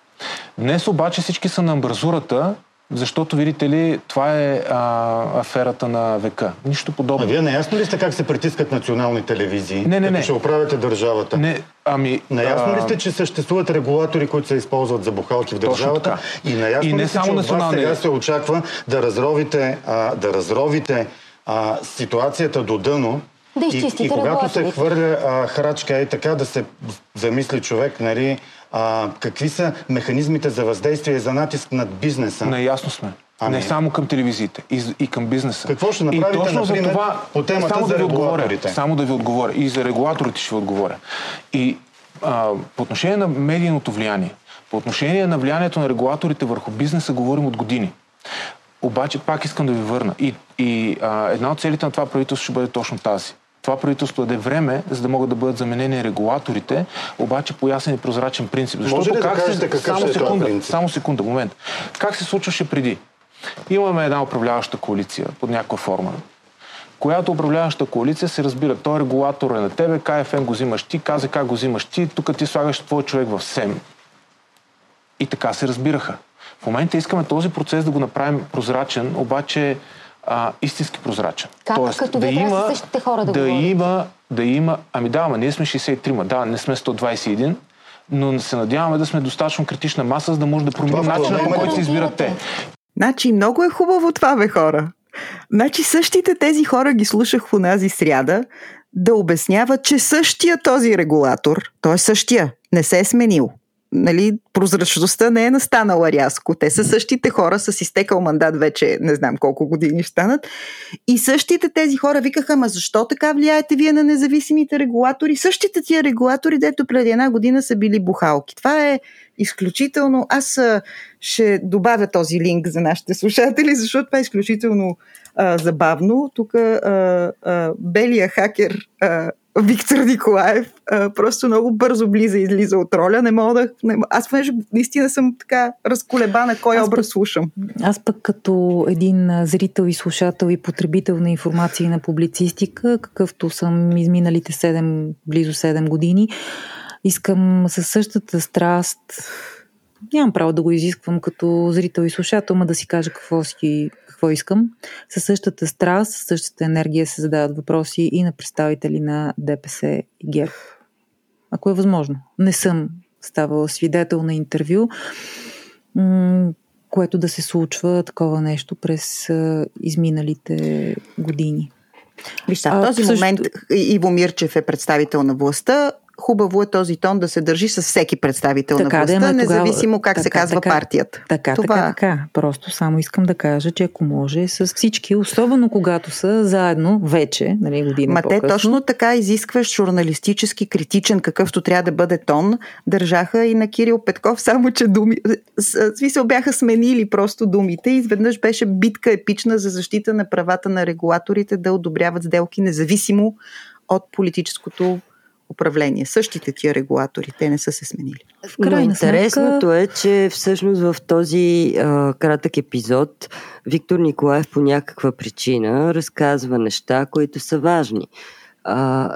Speaker 5: Днес обаче всички са на амбразурата, защото, видите ли, това е а, аферата на века. Нищо
Speaker 6: А
Speaker 5: подобно.
Speaker 6: вие наясно ли сте как се притискат национални телевизии?
Speaker 5: Не, не, не.
Speaker 6: ще оправяте държавата?
Speaker 5: Не, ами...
Speaker 6: Наясно ли
Speaker 5: а,
Speaker 6: сте, че съществуват регулатори, които се използват за бухалки в
Speaker 5: Точно
Speaker 6: държавата?
Speaker 5: така.
Speaker 6: И наясно
Speaker 5: И не
Speaker 6: ли сте,
Speaker 5: само
Speaker 6: че от вас
Speaker 5: национални.
Speaker 6: сега се очаква да разровите, а, да разровите а, ситуацията до дъно
Speaker 7: Да
Speaker 6: и, и когато се хвърля а, храчка и така да се замисли човек, нали, а, какви са механизмите за въздействие и за натиск над бизнеса?
Speaker 5: Наясно сме.
Speaker 6: Ами.
Speaker 5: Не само към телевизиите, и, и към бизнеса.
Speaker 6: Какво ще
Speaker 5: и
Speaker 6: направите,
Speaker 5: точно за
Speaker 6: например,
Speaker 5: това,
Speaker 6: по темата
Speaker 5: само
Speaker 6: за
Speaker 5: да ви отговоря, само да ви отговоря. И за регулаторите ще ви отговоря. И а, по отношение на медийното влияние, по отношение на влиянието на регулаторите върху бизнеса говорим от години. Обаче пак искам да ви върна. И, и а, една от целите на това правителство ще бъде точно тази. Това правителство даде време, за да могат да бъдат заменени регулаторите, обаче по ясен и прозрачен принцип.
Speaker 6: Може ли да кажете какъв
Speaker 5: само
Speaker 6: е
Speaker 5: секунда,
Speaker 6: принцип?
Speaker 5: само секунда, момент. Как се случваше преди? Имаме една управляваща коалиция под някаква форма, която управляваща коалиция се разбира. Той регулатор е на тебе, КФМ го взимаш ти, КЗК го взимаш ти, тук ти слагаш твой човек в СЕМ. И така се разбираха. В момента искаме този процес да го направим прозрачен, обаче а, истински прозрачен.
Speaker 7: Как? Като вие трябва със същите хора да
Speaker 5: да има, да има, ами да, ама ние сме 63-ма, да, не сме 121, но се надяваме да сме достатъчно критична маса, за да може да променим
Speaker 6: в
Speaker 5: начина по
Speaker 6: има
Speaker 5: който се избират те.
Speaker 2: Значи много е хубаво това, бе, хора. Значи същите тези хора ги слушах в онази сряда да обясняват, че същия този регулатор, той е същия, не се е сменил. Нали, прозрачността не е настанала рязко. Те са същите хора с изтекал мандат вече не знам колко години станат. И същите тези хора викаха, ма защо така влияете вие на независимите регулатори? Същите тия регулатори, дето преди една година са били бухалки. Това е изключително... Аз ще добавя този линк за нашите слушатели, защото това е изключително а, забавно. Тук а, белия хакер а, Виктор Николаев а, просто много бързо влиза и излиза от роля. Не мога да... Не, аз понеже наистина съм така разколебана кой
Speaker 4: Аз
Speaker 2: образ
Speaker 4: пък-
Speaker 2: слушам.
Speaker 4: Аз пък като един зрител и слушател и потребител на информация и на публицистика, какъвто съм изминалите 7, близо 7 години, искам със същата страст нямам право да го изисквам като зрител и слушател, ма да си кажа какво, си, какво искам. Със същата страст, със същата енергия се задават въпроси и на представители на ДПС и ГЕРБ. Ако е възможно. Не съм ставала свидетел на интервю, което да се случва такова нещо през изминалите години.
Speaker 2: Виж, в този също... момент Иво Мирчев е представител на властта, хубаво е този тон да се държи с всеки представител така, на властта, да, независимо как така, се казва
Speaker 4: така,
Speaker 2: партията.
Speaker 4: Така, Това... така, така. Просто само искам да кажа, че ако може с всички, особено когато са заедно вече, нали, година
Speaker 2: Ма
Speaker 4: по-късно.
Speaker 2: те точно така изискваш журналистически критичен, какъвто трябва да бъде тон, държаха и на Кирил Петков, само че думи... Смисъл бяха сменили просто думите и изведнъж беше битка епична за защита на правата на регулаторите да одобряват сделки независимо от политическото управление. Същите тия регулатори, те не са се сменили.
Speaker 3: В крайна Но интересното сметка... е, че всъщност в този а, кратък епизод Виктор Николаев по някаква причина разказва неща, които са важни. А,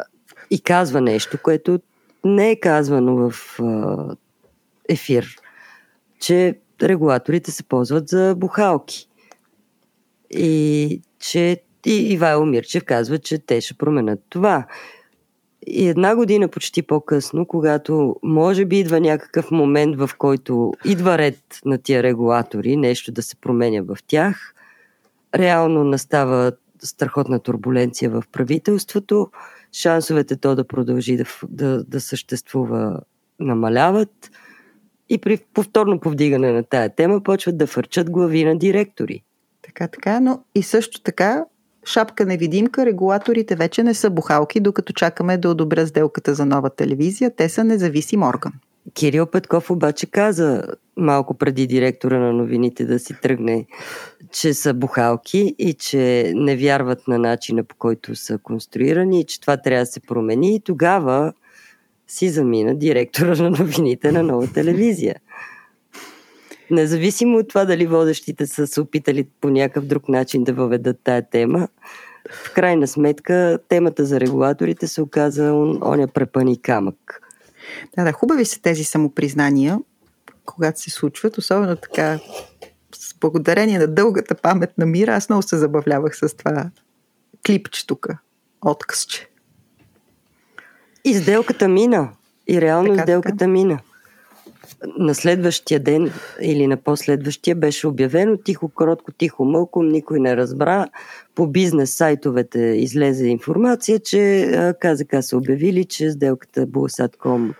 Speaker 3: и казва нещо, което не е казвано в а, ефир, че регулаторите се ползват за бухалки. И че и Ивайло Мирчев казва, че те ще променят това. И една година почти по-късно, когато може би идва някакъв момент, в който идва ред на тия регулатори, нещо да се променя в тях, реално настава страхотна турбуленция в правителството, шансовете то да продължи да, да, да съществува намаляват и при повторно повдигане на тая тема почват да фърчат глави на директори.
Speaker 2: Така, така, но и също така шапка невидимка, регулаторите вече не са бухалки, докато чакаме да одобря сделката за нова телевизия. Те са независим орган.
Speaker 3: Кирил Петков обаче каза малко преди директора на новините да си тръгне, че са бухалки и че не вярват на начина по който са конструирани и че това трябва да се промени и тогава си замина директора на новините на нова телевизия. Независимо от това дали водещите са се опитали по някакъв друг начин да въведат тая тема, в крайна сметка темата за регулаторите се оказа он, оня препъни камък.
Speaker 2: Да, да, хубави са тези самопризнания, когато се случват, особено така с благодарение на дългата памет на мира, аз много се забавлявах с това клипче тук, откъсче.
Speaker 3: И сделката мина. И реално така, сделката така. мина на следващия ден или на последващия беше обявено тихо, кротко, тихо, мълком, никой не разбра. По бизнес сайтовете излезе информация, че КЗК са обявили, че сделката Булсатком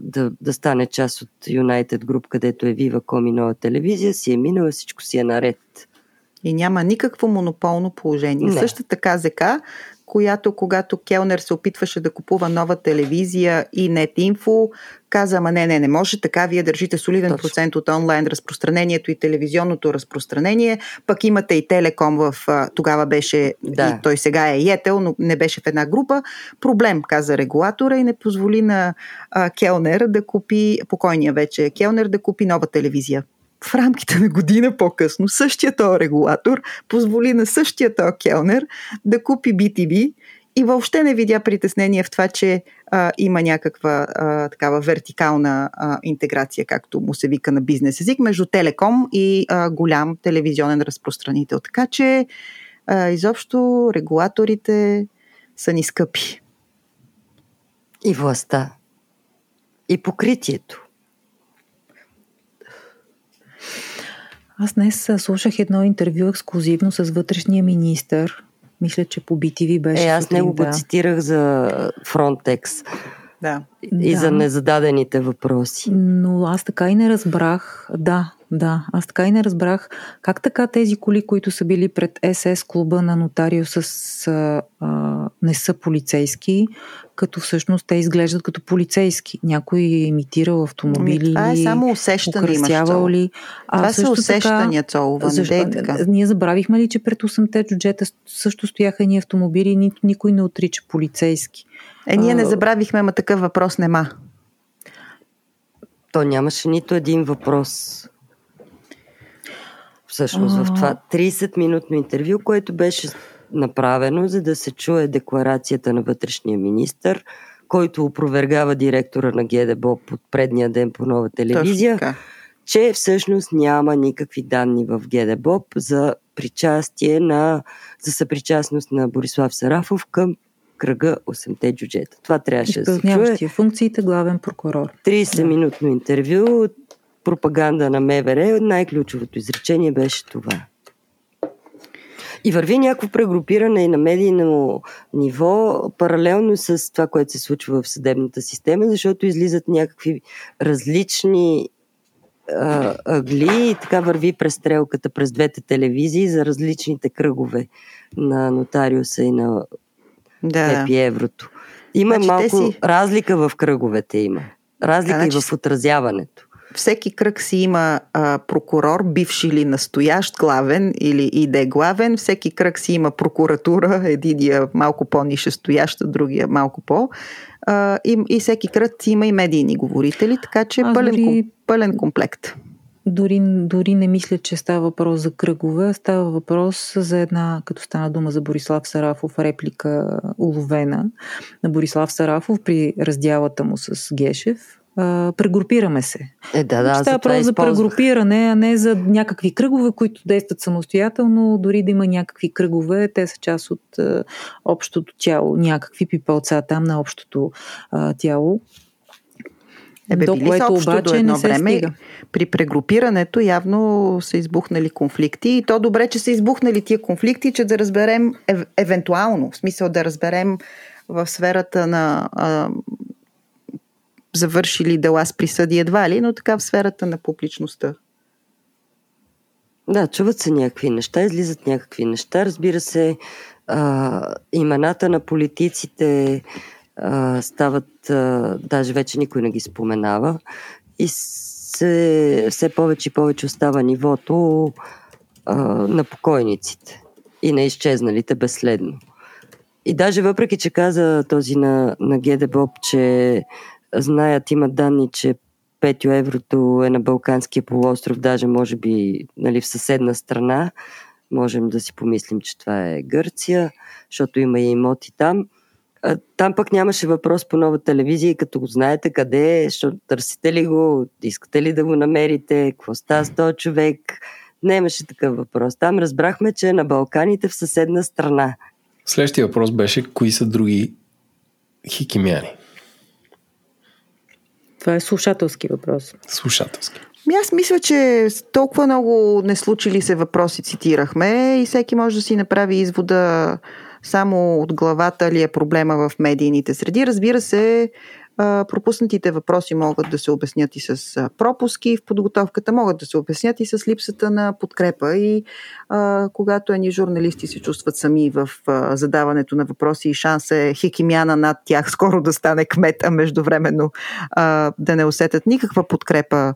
Speaker 3: да, да стане част от United Group, където е Viva.com и нова телевизия, си е минала, всичко си е наред.
Speaker 2: И няма никакво монополно положение. Не. Същата КЗК която когато Келнер се опитваше да купува нова телевизия и NetInfo, каза, ама не, не, не може така, вие държите солиден Точно. процент от онлайн разпространението и телевизионното разпространение, пък имате и Телеком в, тогава беше, да. и той сега е Етел, но не беше в една група. Проблем, каза регулатора и не позволи на а, Келнер да купи, покойния вече Келнер да купи нова телевизия в рамките на година по-късно същия този регулатор позволи на същия този келнер да купи BTV и въобще не видя притеснение в това, че а, има някаква а, такава вертикална а, интеграция, както му се вика на бизнес език, между Телеком и а, голям телевизионен разпространител. Така че а, изобщо регулаторите са ни скъпи.
Speaker 3: И властта. И покритието.
Speaker 4: Аз днес слушах едно интервю ексклюзивно с вътрешния министр. Мисля, че по BTV беше.
Speaker 3: Е, аз него да. го цитирах за Frontex.
Speaker 2: Да.
Speaker 3: И да. за незададените въпроси.
Speaker 4: Но аз така и не разбрах. Да, да, аз така и не разбрах как така тези коли, които са били пред СС клуба на нотариуса с, а, не са полицейски, като всъщност те изглеждат като полицейски. Някой е имитирал автомобили
Speaker 2: Това е само усещане имаш, ли. А, Това са усещания, Цолова, защо, е така.
Speaker 4: Ние забравихме ли, че пред 8-те джуджета също стояха ни автомобили, нито никой не отрича полицейски.
Speaker 2: Е, ние не забравихме, ама такъв въпрос нема.
Speaker 3: То нямаше нито един въпрос. Всъщност в това 30-минутно интервю, което беше направено, за да се чуе декларацията на вътрешния министр, който опровергава директора на ГДБО под предния ден по нова телевизия, че всъщност няма никакви данни в ГДБОП за причастие на, за съпричастност на Борислав Сарафов към кръга 8-те джуджета. Това трябваше да се чуе.
Speaker 4: функциите главен прокурор.
Speaker 3: 30-минутно интервю, пропаганда на МВР. Най-ключовото изречение беше това. И върви някакво прегрупиране и на медийно ниво, паралелно с това, което се случва в съдебната система, защото излизат някакви различни а, ъгли и така върви престрелката през двете телевизии за различните кръгове на нотариуса и на да. епи еврото. Има значи, малко си... разлика в кръговете има. Разлика значи... и в отразяването
Speaker 2: всеки кръг си има а, прокурор, бивши или настоящ, главен или иде главен. Всеки кръг си има прокуратура, единия малко по-нишестояща, другия малко по. А, и, и всеки кръг си има и медийни говорители, така че пълен, дори... пълен комплект.
Speaker 4: Дори, дори не мисля, че става въпрос за кръгове, става въпрос за една, като стана дума за Борислав Сарафов, реплика уловена на Борислав Сарафов при раздялата му с Гешев, а, прегрупираме се.
Speaker 3: Е, да, да,
Speaker 4: Става просто за прегрупиране, а не за някакви кръгове, които действат самостоятелно. Дори да има някакви кръгове, те са част от а, общото тяло, някакви пипалца там на общото а, тяло.
Speaker 2: Ебе, до което обаче едно не се време, стига. При прегрупирането явно са избухнали конфликти и то добре, че са избухнали тия конфликти, че да разберем ев, евентуално, в смисъл да разберем в сферата на а, завършили дела с присъди едва ли, но така в сферата на публичността.
Speaker 3: Да, чуват се някакви неща, излизат някакви неща. Разбира се, а, имената на политиците стават, а, даже вече никой не ги споменава и се, все повече и повече остава нивото а, на покойниците и на изчезналите безследно. И даже въпреки, че каза този на, на Гедебоб, че знаят, имат данни, че Петю еврото е на Балканския полуостров, даже може би нали, в съседна страна. Можем да си помислим, че това е Гърция, защото има и имоти там. Там пък нямаше въпрос по нова телевизия, като го знаете къде е, защото търсите ли го, искате ли да го намерите, какво става с този човек. Не имаше такъв въпрос. Там разбрахме, че е на Балканите в съседна страна.
Speaker 1: Следващия въпрос беше, кои са други хикимяни?
Speaker 4: Това е слушателски въпрос.
Speaker 1: Слушателски.
Speaker 2: Ми аз мисля, че толкова много не случили се въпроси цитирахме и всеки може да си направи извода само от главата ли е проблема в медийните среди. Разбира се, пропуснатите въпроси могат да се обяснят и с пропуски в подготовката, могат да се обяснят и с липсата на подкрепа. И а, когато едни журналисти се чувстват сами в а, задаването на въпроси и шанс е хикимяна над тях скоро да стане кмет, а междувременно а, да не усетят никаква подкрепа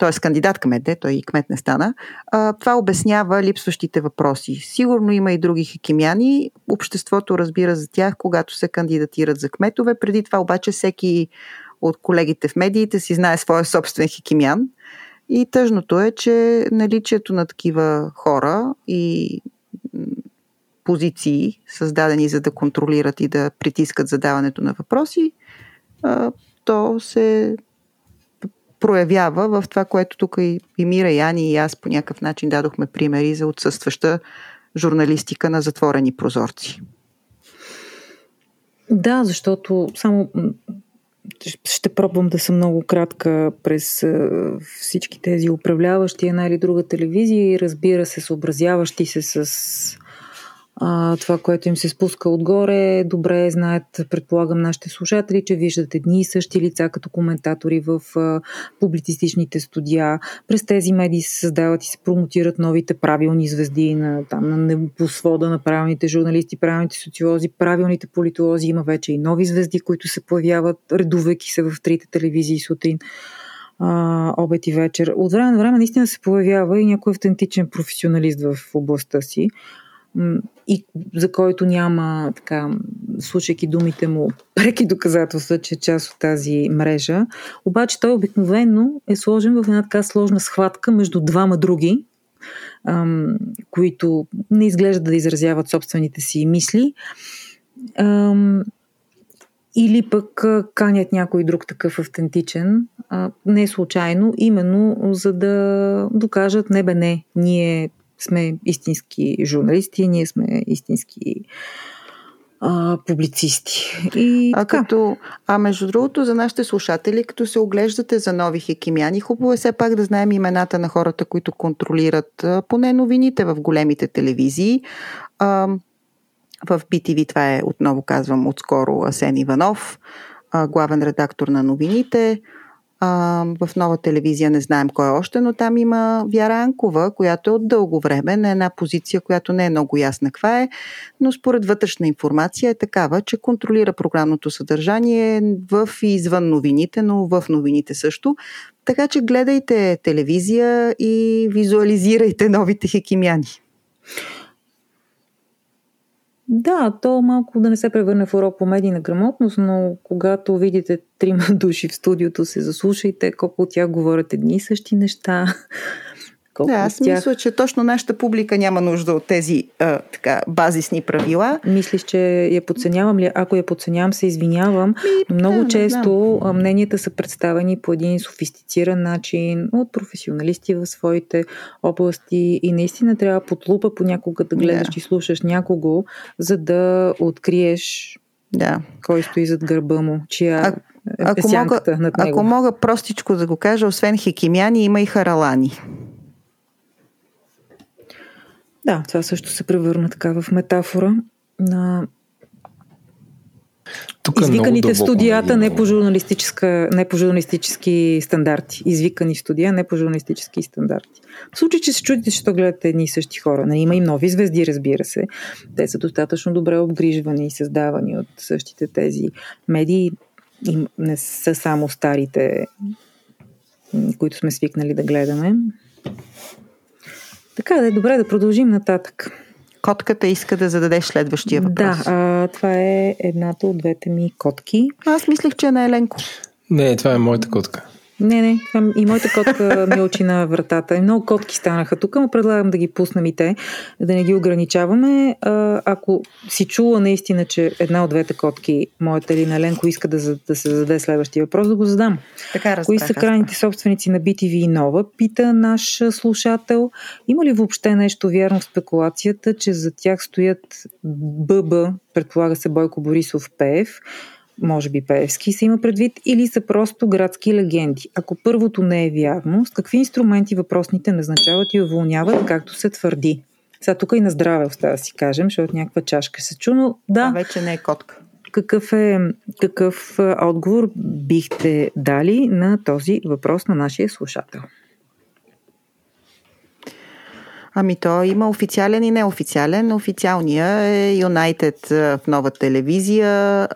Speaker 2: т.е. кандидат кмет е, той и кмет не стана, това обяснява липсващите въпроси. Сигурно има и други хикимяни. Обществото разбира за тях, когато се кандидатират за кметове. Преди това обаче всеки от колегите в медиите си знае своя собствен хикимян. И тъжното е, че наличието на такива хора и позиции, създадени за да контролират и да притискат задаването на въпроси, то се проявява в това, което тук и, и Мира, и Ани и аз по някакъв начин дадохме примери за отсъстваща журналистика на затворени прозорци.
Speaker 4: Да, защото само ще пробвам да съм много кратка през всички тези управляващи една или друга телевизия и разбира се, съобразяващи се с а, това, което им се спуска отгоре. Добре знаят, предполагам, нашите слушатели, че виждат едни и същи лица като коментатори в а, публицистичните студия. През тези медии се създават и се промотират новите правилни звезди на, там, на небосвода на правилните журналисти, правилните социолози, правилните политолози. Има вече и нови звезди, които се появяват, редувайки се в трите телевизии сутрин а, обед и вечер. От време на време наистина се появява и някой автентичен професионалист в областта си и за който няма, така, слушайки думите му, преки доказателства, че е част от тази мрежа. Обаче той обикновено е сложен в една така сложна схватка между двама други, ам, които не изглеждат да изразяват собствените си мисли. Ам, или пък канят някой друг такъв автентичен, не случайно, именно за да докажат, не бе не, ние сме истински журналисти, ние сме истински а, публицисти. И
Speaker 2: а,
Speaker 4: така.
Speaker 2: като, а между другото, за нашите слушатели, като се оглеждате за нови хекимяни, хубаво е все пак да знаем имената на хората, които контролират поне новините в големите телевизии. А, в BTV това е, отново казвам, отскоро Асен Иванов, главен редактор на новините. А, в нова телевизия не знаем кой е още, но там има Вяра Анкова, която е от дълго време на една позиция, която не е много ясна каква е, но според вътрешна информация е такава, че контролира програмното съдържание в и извън новините, но в новините също. Така че гледайте телевизия и визуализирайте новите хекимяни.
Speaker 4: Да, то малко да не се превърне в урок по медийна грамотност, но когато видите трима души в студиото, се заслушайте колко от тях говорят едни и същи неща,
Speaker 2: колко да, аз тях... мисля, че точно нашата публика няма нужда от тези а, така, базисни правила.
Speaker 4: Мислиш, че я подценявам ли? Ако я подценявам, се извинявам. Ми, но много да, често да. мненията са представени по един софистициран начин от професионалисти в своите области и наистина трябва под лупа понякога да гледаш да. и слушаш някого, за да откриеш да. кой стои зад гърба му, чия а, ако мога, над него.
Speaker 2: Ако мога простичко да го кажа, освен хекимяни, има и харалани.
Speaker 4: Да, това също се превърна така в метафора на тук е Извиканите в студията не по, журналистическа, не по журналистически стандарти. Извикани студия не по журналистически стандарти. В случай, че се чудите, че гледате едни и същи хора, не има и нови звезди, разбира се. Те са достатъчно добре обгрижвани и създавани от същите тези медии. И не са само старите, които сме свикнали да гледаме. Така да е добре да продължим нататък.
Speaker 2: Котката иска да зададеш следващия въпрос.
Speaker 4: Да, а, това е едната от двете ми котки.
Speaker 2: Аз мислех, че е на Еленко.
Speaker 1: Не, това е моята котка.
Speaker 4: Не, не, и моята котка ми очи на вратата. И много котки станаха тук, но предлагам да ги пуснем и те, да не ги ограничаваме. А, ако си чула наистина, че една от двете котки, моята или на Ленко, иска да, да се зададе следващия въпрос, да го задам.
Speaker 2: Така разбрах,
Speaker 4: Кои са крайните собственици на BTV и Нова? Пита наш слушател. Има ли въобще нещо вярно в спекулацията, че за тях стоят ББ, предполага се Бойко Борисов Пеев, може би Пеевски се има предвид, или са просто градски легенди. Ако първото не е вярно, с какви инструменти въпросните назначават и уволняват, както се твърди? Сега тук и на здраве остава да си кажем, защото някаква чашка се чу, но да.
Speaker 2: А вече не е котка.
Speaker 4: Какъв, е, какъв отговор бихте дали на този въпрос на нашия слушател?
Speaker 2: Ами то има официален и неофициален. Официалния е United в нова телевизия,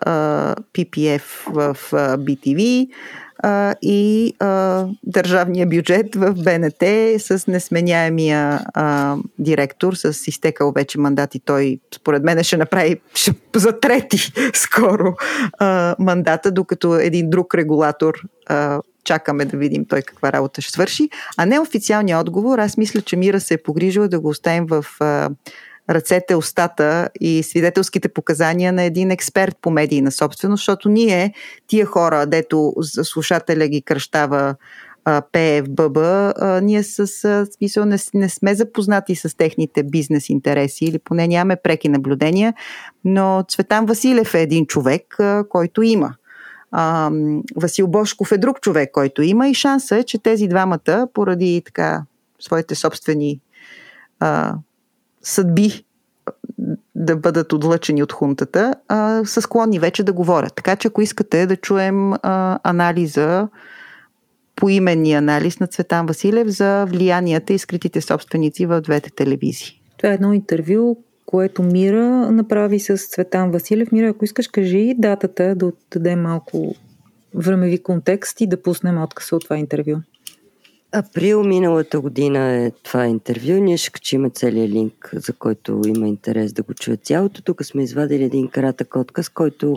Speaker 2: PPF в BTV и държавния бюджет в БНТ с несменяемия директор, с изтекал вече мандат и той според мен ще направи ще, за трети скоро мандата, докато един друг регулатор чакаме да видим той каква работа ще свърши. А не официалният отговор, аз мисля, че Мира се е погрижила да го оставим в а, ръцете, устата и свидетелските показания на един експерт по медийна собственост, защото ние, тия хора, дето слушателя ги кръщава пее в ББ, ние с смисъл не, не сме запознати с техните бизнес интереси или поне нямаме преки наблюдения, но Цветан Василев е един човек, който има. Васил Бошков е друг човек, който има и шанса е, че тези двамата, поради така своите собствени а, съдби да бъдат отлъчени от хунтата, а, са склонни вече да говорят. Така че ако искате да чуем а, анализа, поименния анализ на Цветан Василев за влиянията и скритите собственици в двете телевизии.
Speaker 4: Това е едно интервю, което Мира направи с Цветан Василев. Мира, ако искаш, кажи датата, да отдадем малко времеви контекст и да пуснем откъса от това интервю.
Speaker 3: Април миналата година е това интервю. Ние ще качим целият линк, за който има интерес да го чуе цялото. Тук сме извадили един кратък отказ, който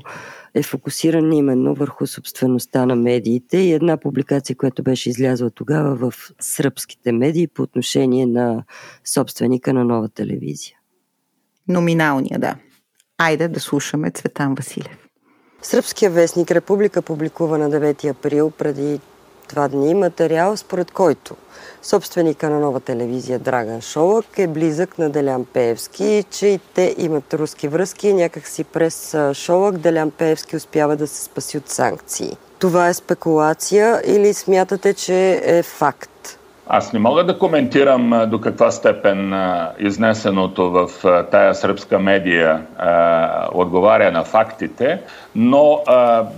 Speaker 3: е фокусиран именно върху собствеността на медиите и една публикация, която беше излязла тогава в сръбските медии по отношение на собственика на нова телевизия.
Speaker 2: Номиналния, да. Айде да слушаме Цветан Василев.
Speaker 3: Сръбския вестник Република публикува на 9 април преди два дни материал, според който собственика на нова телевизия Драган Шолък е близък на Делян Пеевски че и те имат руски връзки и някакси през Шолък Делян Пеевски успява да се спаси от санкции. Това е спекулация или смятате, че е факт?
Speaker 8: Аз не мога да коментирам до каква степен изнесеното в тая сръбска медия отговаря на фактите, но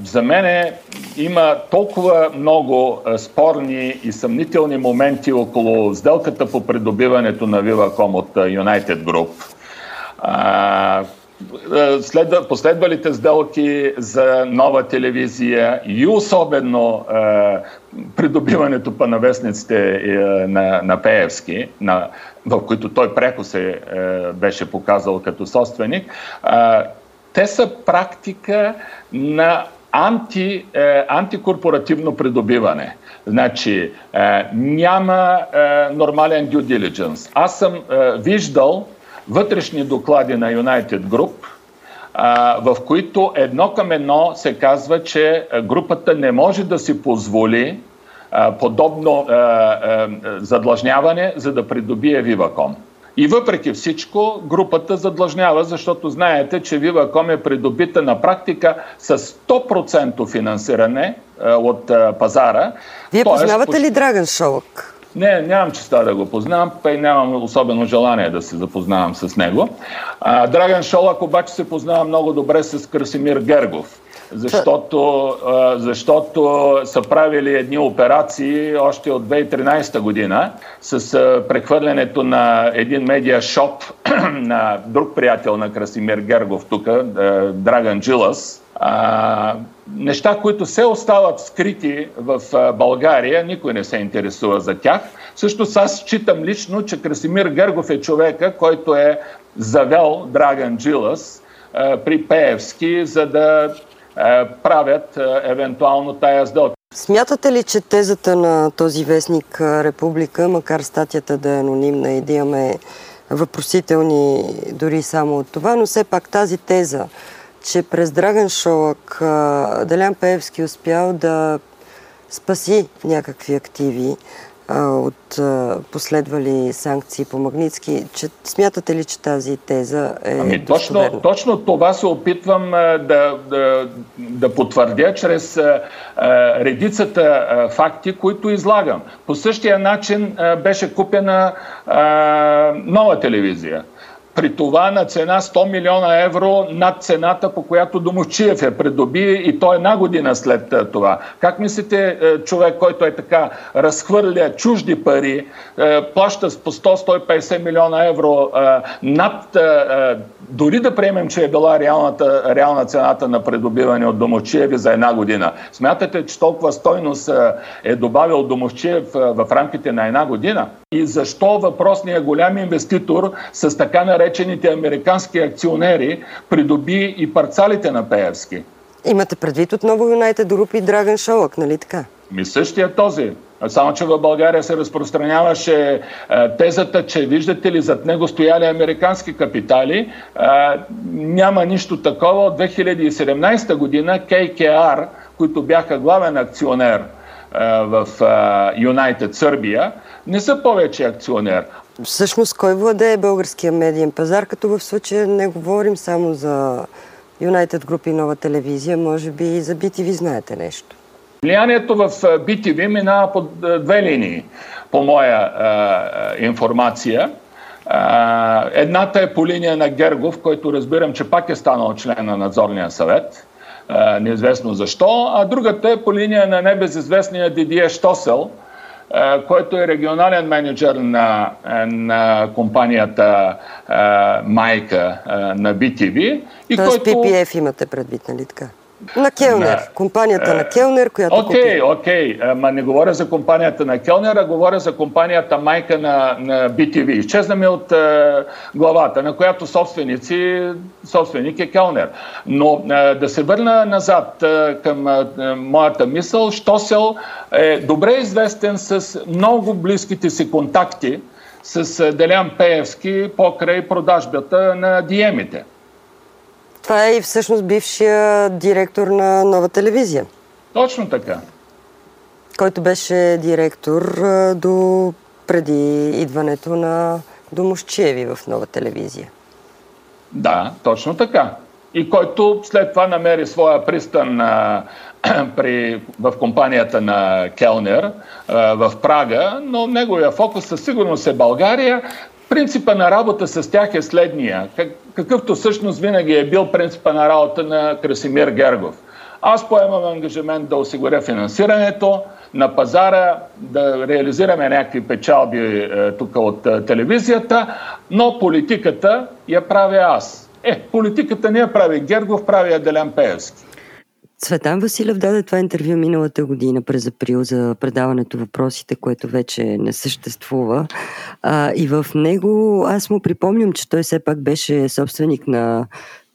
Speaker 8: за мен има толкова много спорни и съмнителни моменти около сделката по придобиването на Viva.com от United Group, е, следва, последвалите сделки за нова телевизия и особено е, придобиването на вестниците е, на, на Пеевски, на, в които той пряко се е, беше показал като собственик, е, те са практика на анти, е, антикорпоративно придобиване. Значи, е, няма е, нормален due diligence. Аз съм е, виждал вътрешни доклади на United Group, в които едно към едно се казва, че групата не може да си позволи подобно задлъжняване, за да придобие Viva.com. И въпреки всичко, групата задлъжнява, защото знаете, че Viva.com е придобита на практика с 100% финансиране от пазара.
Speaker 3: Вие познавате ли Драган Шолък?
Speaker 8: Не, нямам честа да го познавам, па и нямам особено желание да се запознавам с него. А, Драган Шолак обаче се познава много добре с Красимир Гергов, защото, защото са правили едни операции още от 2013 година с а, прехвърлянето на един медиа шоп на друг приятел на Красимир Гергов тук, Драган Джилас, неща, които се остават скрити в България, никой не се интересува за тях. Също аз считам лично, че Красимир Гъргов е човека, който е завел Драган Джилас при Пеевски, за да правят евентуално тая сделка.
Speaker 3: Смятате ли, че тезата на този вестник Република, макар статията да е анонимна и да имаме въпросителни дори само от това, но все пак тази теза че през Драган Шолък Делян Пеевски успял да спаси някакви активи от последвали санкции по Магницки. Че, смятате ли, че тази теза е ами,
Speaker 8: точно, точно това се опитвам да, да, да потвърдя чрез а, редицата а, факти, които излагам. По същия начин а, беше купена нова телевизия при това на цена 100 милиона евро над цената, по която Домочиев е придоби и то една година след това. Как мислите, човек, който е така разхвърля чужди пари, плаща по 100-150 милиона евро над, дори да приемем, че е била реалната, реална цената на придобиване от Домочиеви за една година. Смятате, че толкова стойност е добавил Домочиев в рамките на една година? И защо въпросният голям инвеститор с така наречените американски акционери придоби и парцалите на Пеевски?
Speaker 3: Имате предвид отново Юнайтед Груп и Драган Шолък, нали така?
Speaker 8: Ми същия този. Само, че в България се разпространяваше е, тезата, че виждате ли зад него стояли американски капитали. Е, няма нищо такова. От 2017 година KKR, които бяха главен акционер в Юнайтед Сърбия, не са повече акционер.
Speaker 3: Всъщност, кой владее българския медиен пазар, като в случая не говорим само за Юнайтед Груп и нова телевизия, може би и за BTV знаете нещо?
Speaker 8: Влиянието в BTV минава по две линии, по моя а, информация. А, едната е по линия на Гергов, който разбирам, че пак е станал член на надзорния съвет неизвестно защо, а другата е по линия на небезизвестния Дидие Штосел, който е регионален менеджер на, на компанията майка на BTV.
Speaker 3: И Тоест който... PPF имате предвид, нали така? На Келнер. Да. Компанията на Келнер, която
Speaker 8: Окей, okay, окей. Okay. Ма не говоря за компанията на Келнер, а говоря за компанията майка на, на BTV. Изчезна ми от е, главата, на която собственици, собственик е Келнер. Но е, да се върна назад е, към е, моята мисъл, Штосел е добре известен с много близките си контакти с Делян Пеевски покрай продажбата на диемите.
Speaker 3: Това е и всъщност бившия директор на нова телевизия.
Speaker 8: Точно така.
Speaker 3: Който беше директор до преди идването на Домощиеви в нова телевизия.
Speaker 8: Да, точно така. И който след това намери своя пристан а, при, в компанията на Келнер а, в Прага, но неговия фокус със сигурност е България. Принципа на работа с тях е следния, как, какъвто всъщност винаги е бил принципа на работа на Красимир Гергов. Аз поемам ангажимент да осигуря финансирането, на пазара, да реализираме някакви печалби е, тук от е, телевизията, но политиката я правя аз. Е, политиката не я прави Гергов, прави я Делян Пеевски.
Speaker 3: Цветан Василев даде това интервю миналата година през април за предаването въпросите, което вече не съществува. А, и в него аз му припомням, че той все пак беше собственик на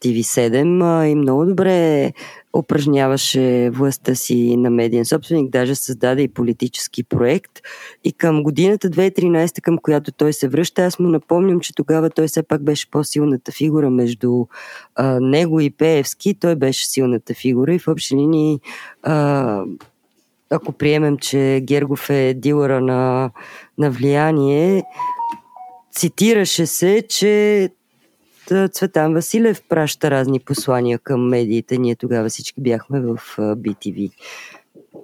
Speaker 3: TV7 а, и много добре упражняваше властта си на медиен собственик, даже създаде и политически проект. И към годината 2013, към която той се връща, аз му напомням, че тогава той все пак беше по-силната фигура между а, него и Пеевски. Той беше силната фигура и в общи линии а, ако приемем, че Гергов е дилъра на, на влияние, цитираше се, че Цветан Василев праща разни послания към медиите. Ние тогава всички бяхме в BTV.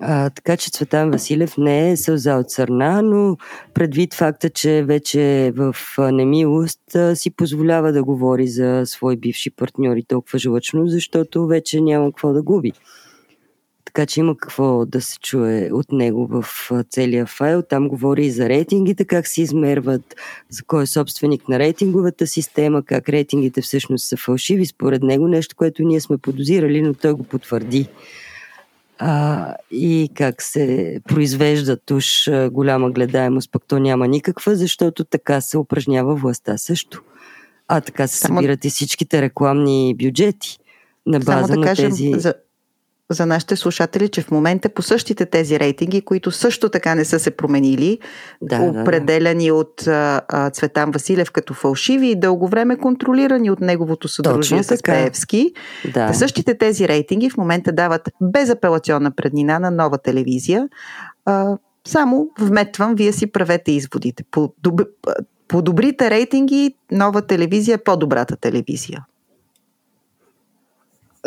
Speaker 3: А, така че Цветан Василев не е сълза от сърна, но предвид факта, че вече е в немилост си позволява да говори за свои бивши партньори толкова жлъчно, защото вече няма какво да губи. Така че има какво да се чуе от него в целия файл. Там говори и за рейтингите, как се измерват, за кой е собственик на рейтинговата система, как рейтингите всъщност са фалшиви. Според него нещо, което ние сме подозирали, но той го потвърди. А, и как се произвежда уж голяма гледаемост, пък то няма никаква, защото така се упражнява властта също. А така се събират и всичките рекламни бюджети на база Само да на кажем, тези...
Speaker 2: За за нашите слушатели, че в момента по същите тези рейтинги, които също така не са се променили, да, определени да, да. от а, Цветан Василев като фалшиви и дълго време контролирани от неговото съдружие с Пеевски, да. същите тези рейтинги в момента дават безапелационна преднина на нова телевизия. А, само вметвам, вие си правете изводите. По, доб... по добрите рейтинги, нова телевизия е по-добрата телевизия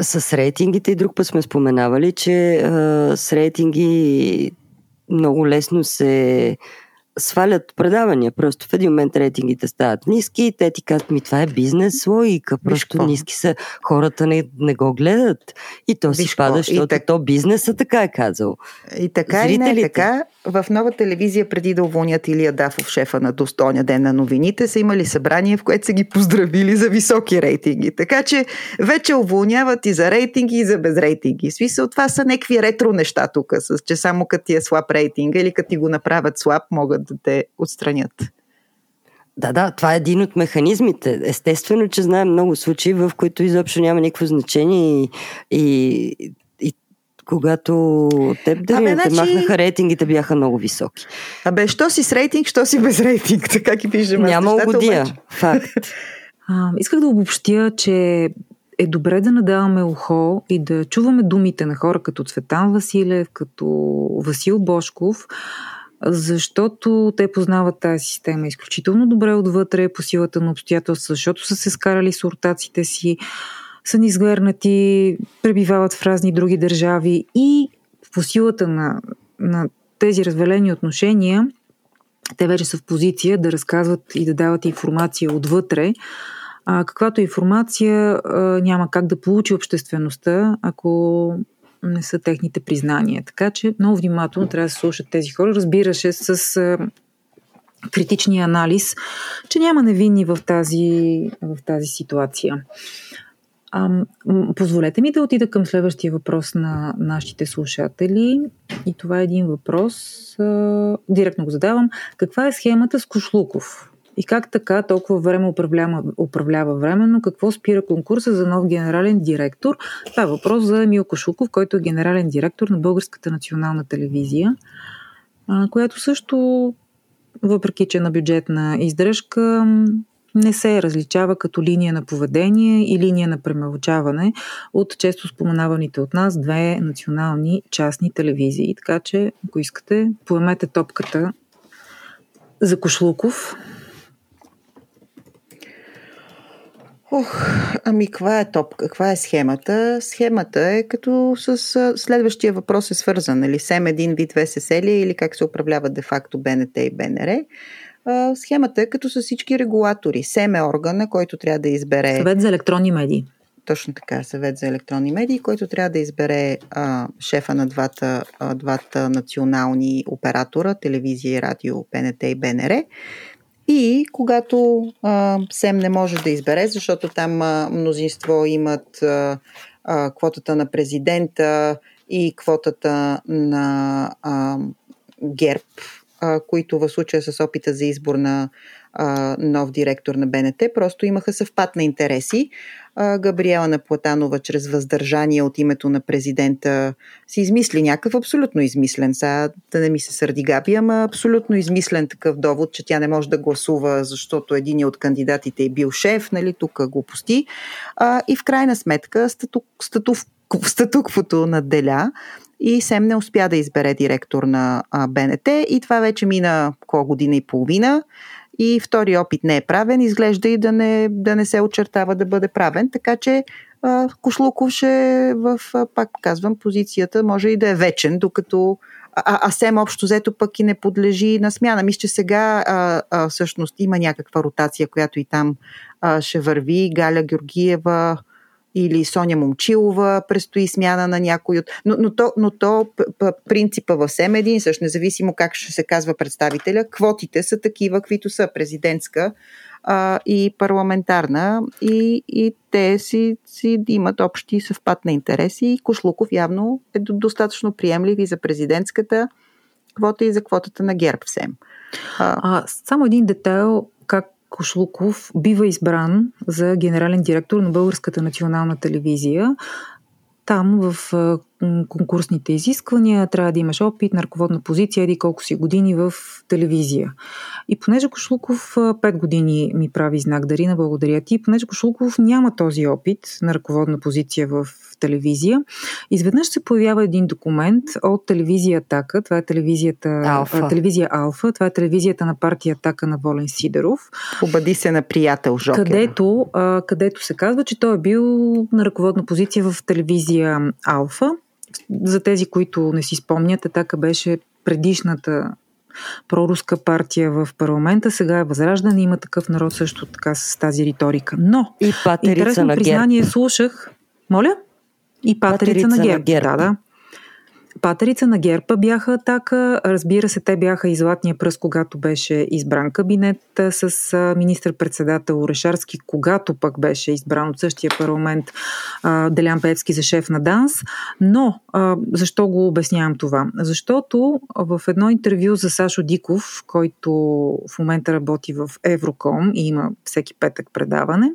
Speaker 3: с рейтингите и друг път сме споменавали, че а, с рейтинги много лесно се свалят предавания. Просто в един момент рейтингите стават ниски и те ти казват, ми това е бизнес логика. Просто Виж ниски са, хората не, не го гледат. И то си пада, защото так... то бизнеса така е казал.
Speaker 2: И така Зрителите... и не така. В нова телевизия, преди да уволнят Илия Дафов, шефа на Достойния ден на новините, са имали събрание, в което са ги поздравили за високи рейтинги. Така че вече уволняват и за рейтинги, и за безрейтинги. Смисъл, това са някакви ретро неща тук, с, че само като ти е слаб рейтинга или като ти го направят слаб, могат да те отстранят.
Speaker 3: Да, да, това е един от механизмите. Естествено, че знаем много случаи, в които изобщо няма никакво значение и, и, и когато теб да те значи... махнаха рейтингите бяха много високи.
Speaker 2: Абе, що си с рейтинг, що си без рейтинг, така ги виждаме.
Speaker 3: Няма угодия, факт.
Speaker 4: А, исках да обобщя, че е добре да надаваме ухо и да чуваме думите на хора като Цветан Василев, като Васил Бошков, защото те познават тази система изключително добре отвътре по силата на обстоятелства, защото са се скарали с ортаците си, са ни сгърнати, пребивават в разни други държави и по силата на, на тези развалени отношения те вече са в позиция да разказват и да дават информация отвътре, а, каквато информация а, няма как да получи обществеността, ако не са техните признания. Така че много внимателно трябва да се слушат тези хора. Разбираше с а, критичния анализ, че няма невинни в тази, в тази ситуация. А, позволете ми да отида към следващия въпрос на нашите слушатели. И това е един въпрос. А, директно го задавам. Каква е схемата с Кошлуков? И как така толкова време управлява, управлява временно? Какво спира конкурса за нов генерален директор? Това е въпрос за Емил Кашуков, който е генерален директор на Българската национална телевизия, която също, въпреки че е на бюджетна издръжка, не се различава като линия на поведение и линия на премълчаване от често споменаваните от нас две национални частни телевизии. Така че, ако искате, поемете топката за Кошлуков.
Speaker 2: Ох, ами каква е топ, каква е схемата? Схемата е като с следващия въпрос е свързан, нали? СЕМ един вид ВСС ли или как се управляват де-факто БНТ и БНР. А, схемата е като с всички регулатори. СЕМ е органа, който трябва да избере...
Speaker 4: Съвет за електронни медии.
Speaker 2: Точно така, съвет за електронни медии, който трябва да избере а, шефа на двата, а, двата национални оператора, телевизия и радио, БНТ и БНР. И когато а, СЕМ не може да избере, защото там а, мнозинство имат а, а, квотата на президента и квотата на а, ГЕРБ, а, които в случая с опита за избор на а, нов директор на БНТ, просто имаха съвпад на интереси. А, Габриела Наплатанова чрез въздържание от името на президента си измисли някакъв абсолютно измислен, сега да не ми се сърди Габи, ама абсолютно измислен такъв довод, че тя не може да гласува, защото един от кандидатите е бил шеф, нали, тук глупости. А, и в крайна сметка статук, статук, статуквото надделя и СЕМ не успя да избере директор на БНТ. И това вече мина колко година и половина и втори опит не е правен, изглежда и да не, да не се очертава да бъде правен, така че Кошлуков ще в, пак казвам, позицията може и да е вечен, докато а СЕМ общо взето пък и не подлежи на смяна. Мисля, че сега а, а, всъщност има някаква ротация, която и там а, ще върви. Галя Георгиева, или Соня Момчилова, предстои смяна на някой от... Но, но, то, но то принципа в СЕМ е един същ, независимо как ще се казва представителя, квотите са такива, каквито са. Президентска а, и парламентарна. И, и те си, си имат общи съвпад на интереси. И Кошлуков явно е достатъчно приемлив и за президентската квота и за квотата на ГЕРБ в СЕМ.
Speaker 4: А, само един детайл, Кошлуков бива избран за генерален директор на Българската национална телевизия. Там в конкурсните изисквания трябва да имаш опит на ръководна позиция, еди колко си години в телевизия. И понеже Кошлуков 5 години ми прави знак Дарина, благодаря ти, понеже Кошлуков няма този опит на ръководна позиция в телевизия, изведнъж се появява един документ от телевизия Атака, това е телевизията Алфа. телевизия Алфа, това е телевизията на партия Атака на Волен Сидеров.
Speaker 2: Обади се на приятел Жокер.
Speaker 4: Където, където се казва, че той е бил на ръководна позиция в телевизия Алфа. За тези, които не си спомнят, Атака беше предишната проруска партия в парламента, сега е възраждане, има такъв народ също така с тази риторика. Но,
Speaker 3: и интересно
Speaker 4: на признание слушах. Моля? И патерица, патерица на ГЕРБ. На ГЕРБ. Да, да. Патерица на Герпа бяха атака. Разбира се, те бяха и златния пръст, когато беше избран кабинет с министър-председател Орешарски, когато пък беше избран от същия парламент Делян Певски за шеф на ДАНС. Но защо го обяснявам това? Защото в едно интервю за Сашо Диков, който в момента работи в Евроком и има всеки петък предаване,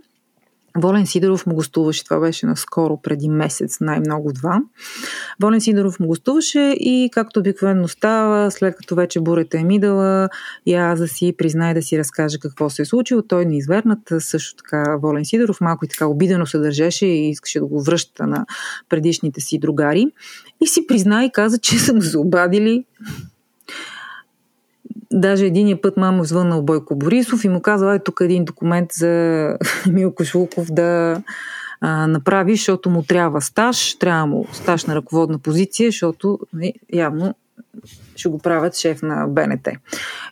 Speaker 4: Волен Сидоров му гостуваше, това беше наскоро, преди месец, най-много два. Волен Сидоров му гостуваше и както обикновено става, след като вече бурята е мидала, и аз да си признае да си разкаже какво се е случило, той не извернат. Също така Волен Сидоров малко и така обидено се държеше и искаше да го връща на предишните си другари. И си призна и каза, че са му се обадили Даже единия път мама звънна у Бойко Борисов и му казва, ай тук е един документ за Милко Шулков да а, направи, защото му трябва стаж, трябва му стаж на ръководна позиция, защото нали, явно ще го правят шеф на БНТ.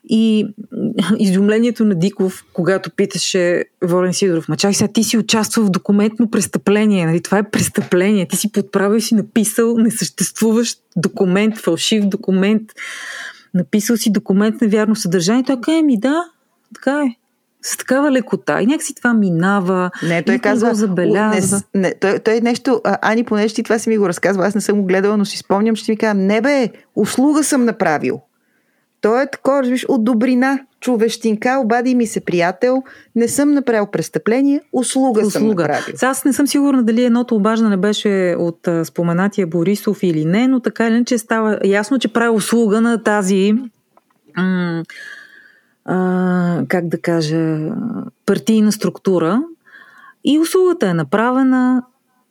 Speaker 4: И изумлението на Диков, когато питаше Волен Сидоров, ма чай сега ти си участвал в документно престъпление, нали? това е престъпление, ти си подправил си написал несъществуващ документ, фалшив документ написал си документ на вярно съдържание. Той каза, ми да, така е. С такава лекота. И някакси това минава.
Speaker 2: Не, той казва.
Speaker 4: забелязва.
Speaker 2: Не, не, той, той нещо. А, Ани, понеже ти това си ми го разказва, аз не съм го гледала, но си спомням, че ти ми казва, не бе, услуга съм направил. Той е такова, разбираш, от добрина, човещинка, обади ми се приятел, не съм направил престъпление, услуга, услуга. съм направил.
Speaker 4: Аз не съм сигурна дали едното обаждане беше от а, споменатия Борисов или не, но така или иначе става ясно, че прави услуга на тази м- а, как да кажа, партийна структура. И услугата е направена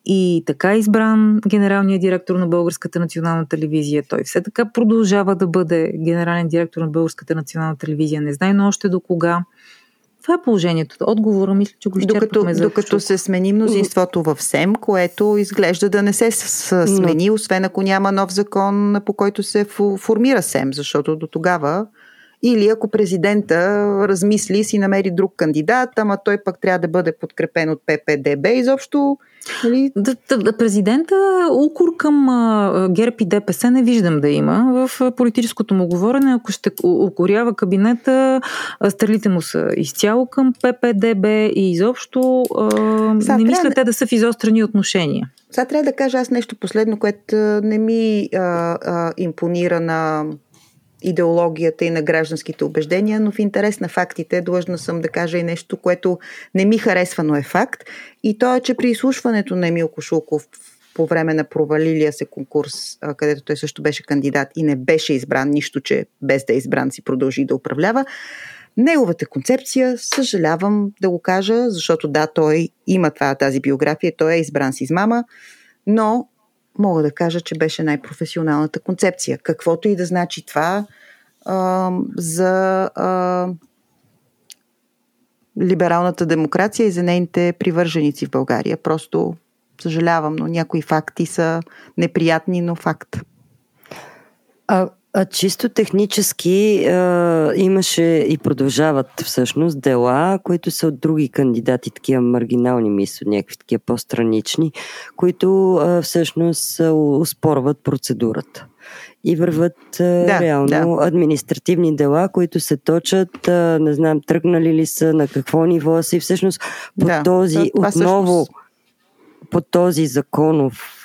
Speaker 4: и така избран генералният директор на Българската национална телевизия. Той все така продължава да бъде генерален директор на Българската национална телевизия. Не знае но още до кога. Това е положението. Отговора мисля, че го изчерпахме
Speaker 2: докато, докато се смени мнозинството в СЕМ, което изглежда да не се смени, освен ако няма нов закон, по който се формира СЕМ, защото до тогава или ако президента размисли и си намери друг кандидат, ама той пък трябва да бъде подкрепен от ППДБ, изобщо Нали?
Speaker 4: Да, да, президента укор към а, ГЕРБ и ДПС не виждам да има. В политическото му говорене, ако ще укорява кабинета, стрелите му са изцяло към ППДБ и изобщо а, Сега, не мисля те да са в изострени отношения.
Speaker 2: Сега трябва да кажа аз нещо последно, което не ми а, а, импонира на идеологията и на гражданските убеждения, но в интерес на фактите длъжна съм да кажа и нещо, което не ми харесва, но е факт. И то е, че при изслушването на Емил Кошулков по време на провалилия се конкурс, където той също беше кандидат и не беше избран, нищо, че без да е избран си продължи да управлява, Неговата концепция, съжалявам да го кажа, защото да, той има това, тази биография, той е избран с измама, но мога да кажа, че беше най-професионалната концепция. Каквото и да значи това а, за а, либералната демокрация и за нейните привърженици в България. Просто съжалявам, но някои факти са неприятни, но факт.
Speaker 3: А, а чисто технически а, имаше и продължават всъщност дела, които са от други кандидати, такива маргинални мисля, някакви такива по-странични, които а, всъщност успорват процедурата. И върват да, реално да. административни дела, които се точат, не знам, тръгнали ли са, на какво ниво са и всъщност по да, този, отново всъщност... по този законов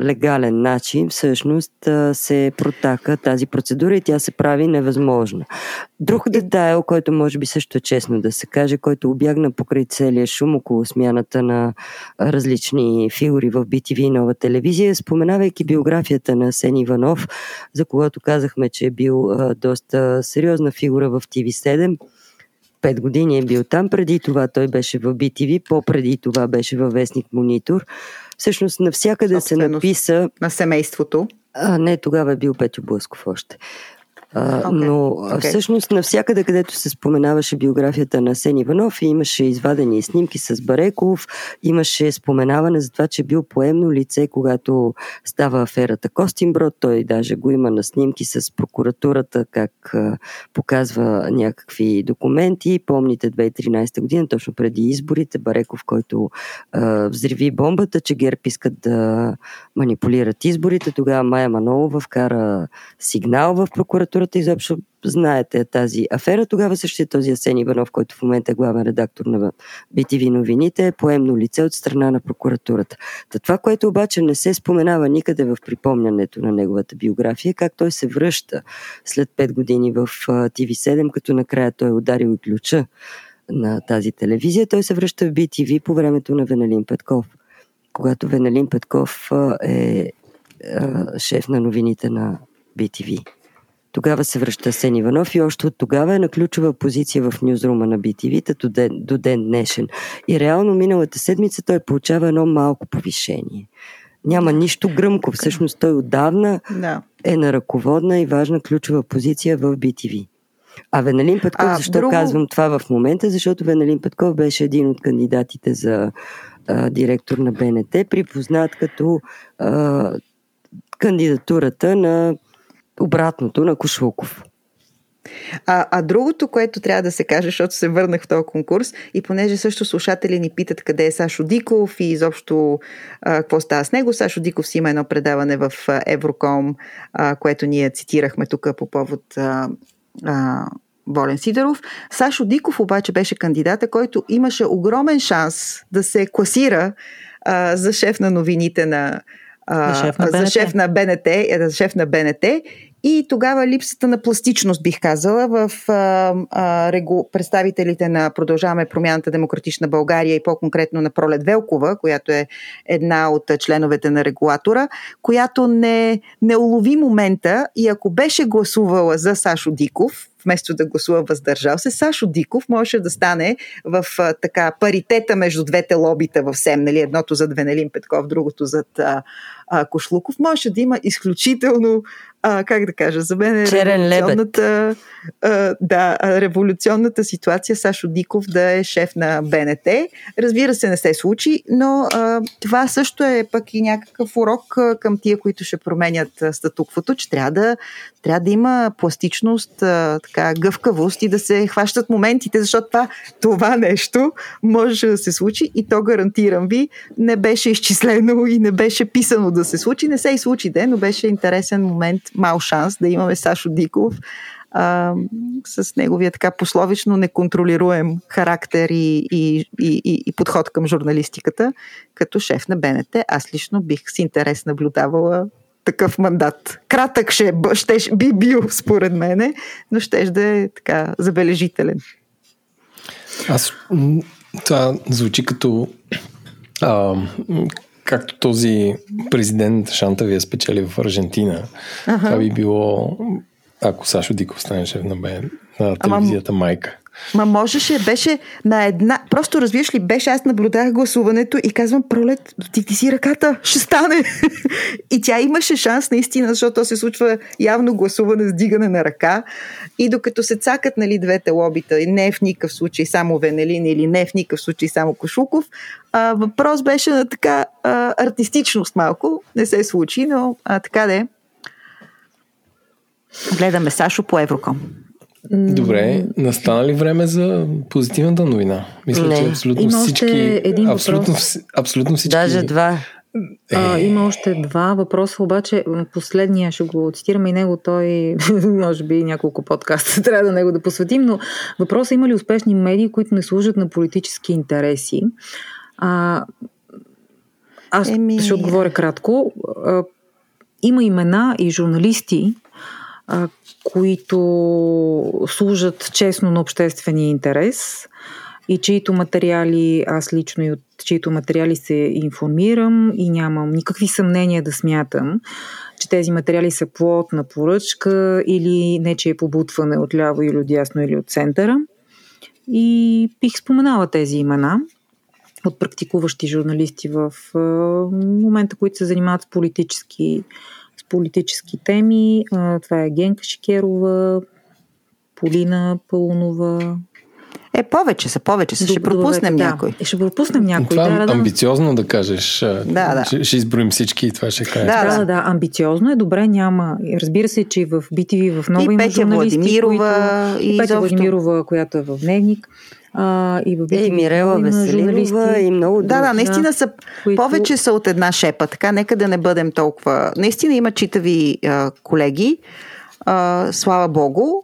Speaker 3: легален начин всъщност се протака тази процедура и тя се прави невъзможна. Друг детайл, който може би също е честно да се каже, който обягна покрай целия шум около смяната на различни фигури в BTV и нова телевизия, споменавайки биографията на Сен Иванов, за когото казахме, че е бил доста сериозна фигура в TV7, Пет години е бил там. Преди това той беше в BTV, по-преди това беше във Вестник Монитор. Всъщност навсякъде се написа...
Speaker 2: На семейството.
Speaker 3: А, не, тогава е бил Петю Блъсков още. А, okay. Но okay. всъщност навсякъде, където се споменаваше биографията на Сен Иванов, имаше извадени снимки с Бареков, имаше споменаване за това, че бил поемно лице, когато става аферата Костинброд. Той даже го има на снимки с прокуратурата, как а, показва някакви документи. Помните 2013 година, точно преди изборите, Бареков, който а, взриви бомбата, че ГЕРБ искат да манипулират изборите. Тогава Майя Манолова вкара сигнал в прокуратурата прокуратурата изобщо знаете тази афера. Тогава същия този Асен Иванов, който в момента е главен редактор на BTV новините, е поемно лице от страна на прокуратурата. Та това, което обаче не се споменава никъде в припомнянето на неговата биография, как той се връща след 5 години в TV7, като накрая той е ударил ключа на тази телевизия. Той се връща в BTV по времето на Веналин Петков, когато Веналин Петков е шеф на новините на BTV. Тогава се връща Сен Иванов и още от тогава е на ключова позиция в нюзрума на BTV до ден, до ден днешен. И реално миналата седмица той получава едно малко повишение. Няма нищо гръмко. Всъщност той отдавна да. е на ръководна и важна ключова позиция в BTV. А Веналин Петков, а, защо друго... казвам това в момента? Защото Веналин Петков беше един от кандидатите за а, директор на БНТ, припознат като а, кандидатурата на обратното на Кошулков.
Speaker 2: А, а другото, което трябва да се каже, защото се върнах в този конкурс и понеже също слушатели ни питат къде е Сашо Диков и изобщо а, какво става с него. Сашо Диков си има едно предаване в Евроком, а, което ние цитирахме тук по повод а, а, Волен Сидоров. Сашо Диков обаче беше кандидата, който имаше огромен шанс да се класира а, за шеф на новините на,
Speaker 4: на,
Speaker 2: за шеф на БНТ, за шеф на БНТ и тогава липсата на пластичност, бих казала, в а, а, представителите на Продължаваме промяната Демократична България и по-конкретно на Пролет Велкова, която е една от членовете на регулатора, която не, не улови момента и ако беше гласувала за Сашо Диков вместо да гласува въздържал се, Сашо Диков можеше да стане в а, така паритета между двете лобита в СЕМ, нали, едното зад Венелин Петков, другото зад а, а, Кошлуков, можеше да има изключително а, как да кажа, за мен е
Speaker 3: Черен
Speaker 2: революционната, а, да, революционната ситуация Сашо Диков да е шеф на БНТ. Разбира се, не се случи, но а, това също е пък и някакъв урок а, към тия, които ще променят статуквото, че трябва да, трябва да има пластичност, а, така, гъвкавост и да се хващат моментите, защото това, това нещо може да се случи и то гарантирам ви, не беше изчислено и не беше писано да се случи. Не се и случи, де, но беше интересен момент мал шанс да имаме Сашо Диков а, с неговия така пословично неконтролируем характер и, и, и, и, подход към журналистиката като шеф на БНТ. Аз лично бих с интерес наблюдавала такъв мандат. Кратък ще, ще би бил, според мене, но ще да е така забележителен.
Speaker 1: Аз това звучи като а, както този президент Шантави е спечели в Аржентина, ага. това би било, ако Сашо Диков стане шеф на, на телевизията Ама, Майка.
Speaker 2: Ма можеше, беше на една... Просто разбираш ли, беше, аз наблюдах гласуването и казвам, пролет, ти, ти си ръката, ще стане. и тя имаше шанс наистина, защото то се случва явно гласуване с дигане на ръка. И докато се цакат нали, двете лобита, не е в никакъв случай само Венелин или не е в никакъв случай само Кошуков, а, въпрос беше на така а, артистичност малко. Не се случи, но а, така де. Гледаме Сашо по Евроком.
Speaker 1: Добре, настана ли време за позитивната новина? Мисля, не. че абсолютно Има всички. Един абсолютно, абсолютно всички.
Speaker 3: Даже два.
Speaker 4: Е. А, има още два въпроса, обаче последния ще го цитираме и него, той може би няколко подкаста трябва да него да посветим, но въпросът има ли успешни медии, които не служат на политически интереси? А, аз Еми... ще отговоря кратко. А, има имена и журналисти, които служат честно на обществения интерес и чието материали, аз лично и от чието материали се информирам и нямам никакви съмнения да смятам, че тези материали са плод на поръчка или не, е побутване от ляво или от дясно или от центъра. И бих споменала тези имена от практикуващи журналисти в момента, които се занимават с политически политически теми. Това е Генка Шикерова, Полина Пълнова,
Speaker 2: е, повече са, повече са. Ще пропуснем
Speaker 4: да,
Speaker 2: някой.
Speaker 4: Ще пропуснем някой.
Speaker 1: Това
Speaker 4: да,
Speaker 1: да, амбициозно да кажеш. Да, да. Ще, ще изброим всички и това ще кажа.
Speaker 4: Да, да, да, амбициозно е, добре, няма. Разбира се, че и в BTV, в нова има журналисти,
Speaker 2: Владимирова,
Speaker 4: които... И Петя Владимирова, която е в Дневник. А, и в BTV,
Speaker 3: и Мирела Веселинова и много други.
Speaker 2: Да, да, наистина са, които... повече са от една шепа, така нека да не бъдем толкова... Наистина има читави а, колеги, а, слава Богу,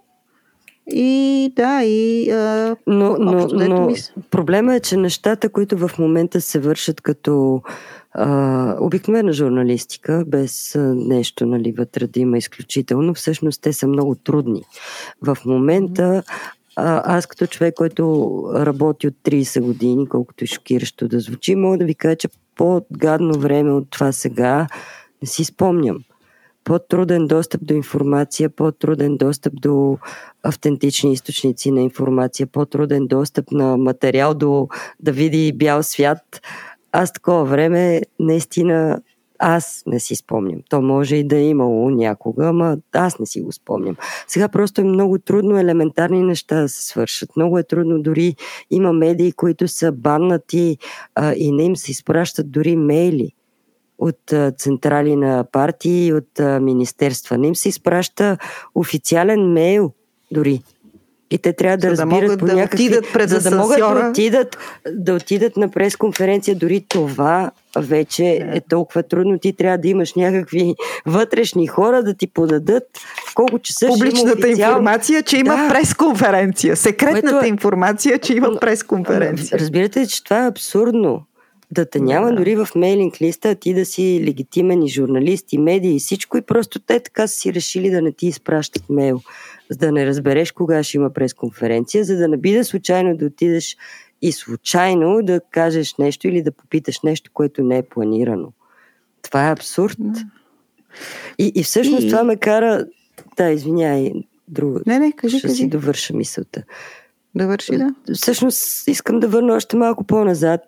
Speaker 2: и да, и. А,
Speaker 3: но но, но проблема е, че нещата, които в момента се вършат като а, обикновена журналистика, без а, нещо нали, вътре да има изключително, всъщност те са много трудни. В момента аз като човек, който работи от 30 години, колкото и шокиращо да звучи, мога да ви кажа, че по-гадно време от това сега не си спомням по-труден достъп до информация, по-труден достъп до автентични източници на информация, по-труден достъп на материал до да види бял свят. Аз такова време наистина аз не си спомням. То може и да е имало някога, ама аз не си го спомням. Сега просто е много трудно елементарни неща да се свършат. Много е трудно. Дори има медии, които са баннати а, и не им се изпращат дори мейли от а, централи на партии и от а, министерства. Не им се изпраща официален мейл дори. И те трябва да за разбират да по някакви... Да пред за да могат да отидат, да отидат на пресконференция. Дори това вече е толкова трудно. Ти трябва да имаш някакви вътрешни хора да ти подадат колко часа
Speaker 2: Публичната
Speaker 3: ще официал...
Speaker 2: информация, че има да. пресконференция. Секретната Което... информация, че има пресконференция.
Speaker 3: Разбирате че това е абсурдно да те няма да. дори в мейлинг листа, ти да си легитимен и журналист и медии и всичко и просто те така са си решили да не ти изпращат мейл, за да не разбереш кога ще има пресконференция, за да не би да случайно да отидеш и случайно да кажеш нещо или да попиташ нещо, което не е планирано. Това е абсурд. Да. И, и всъщност и... това ме кара... Да, извиняй, друго.
Speaker 2: Не, не, кажи,
Speaker 3: Ще
Speaker 2: кажи.
Speaker 3: си довърша мисълта.
Speaker 2: Довърши, да.
Speaker 3: Всъщност искам да върна още малко по-назад.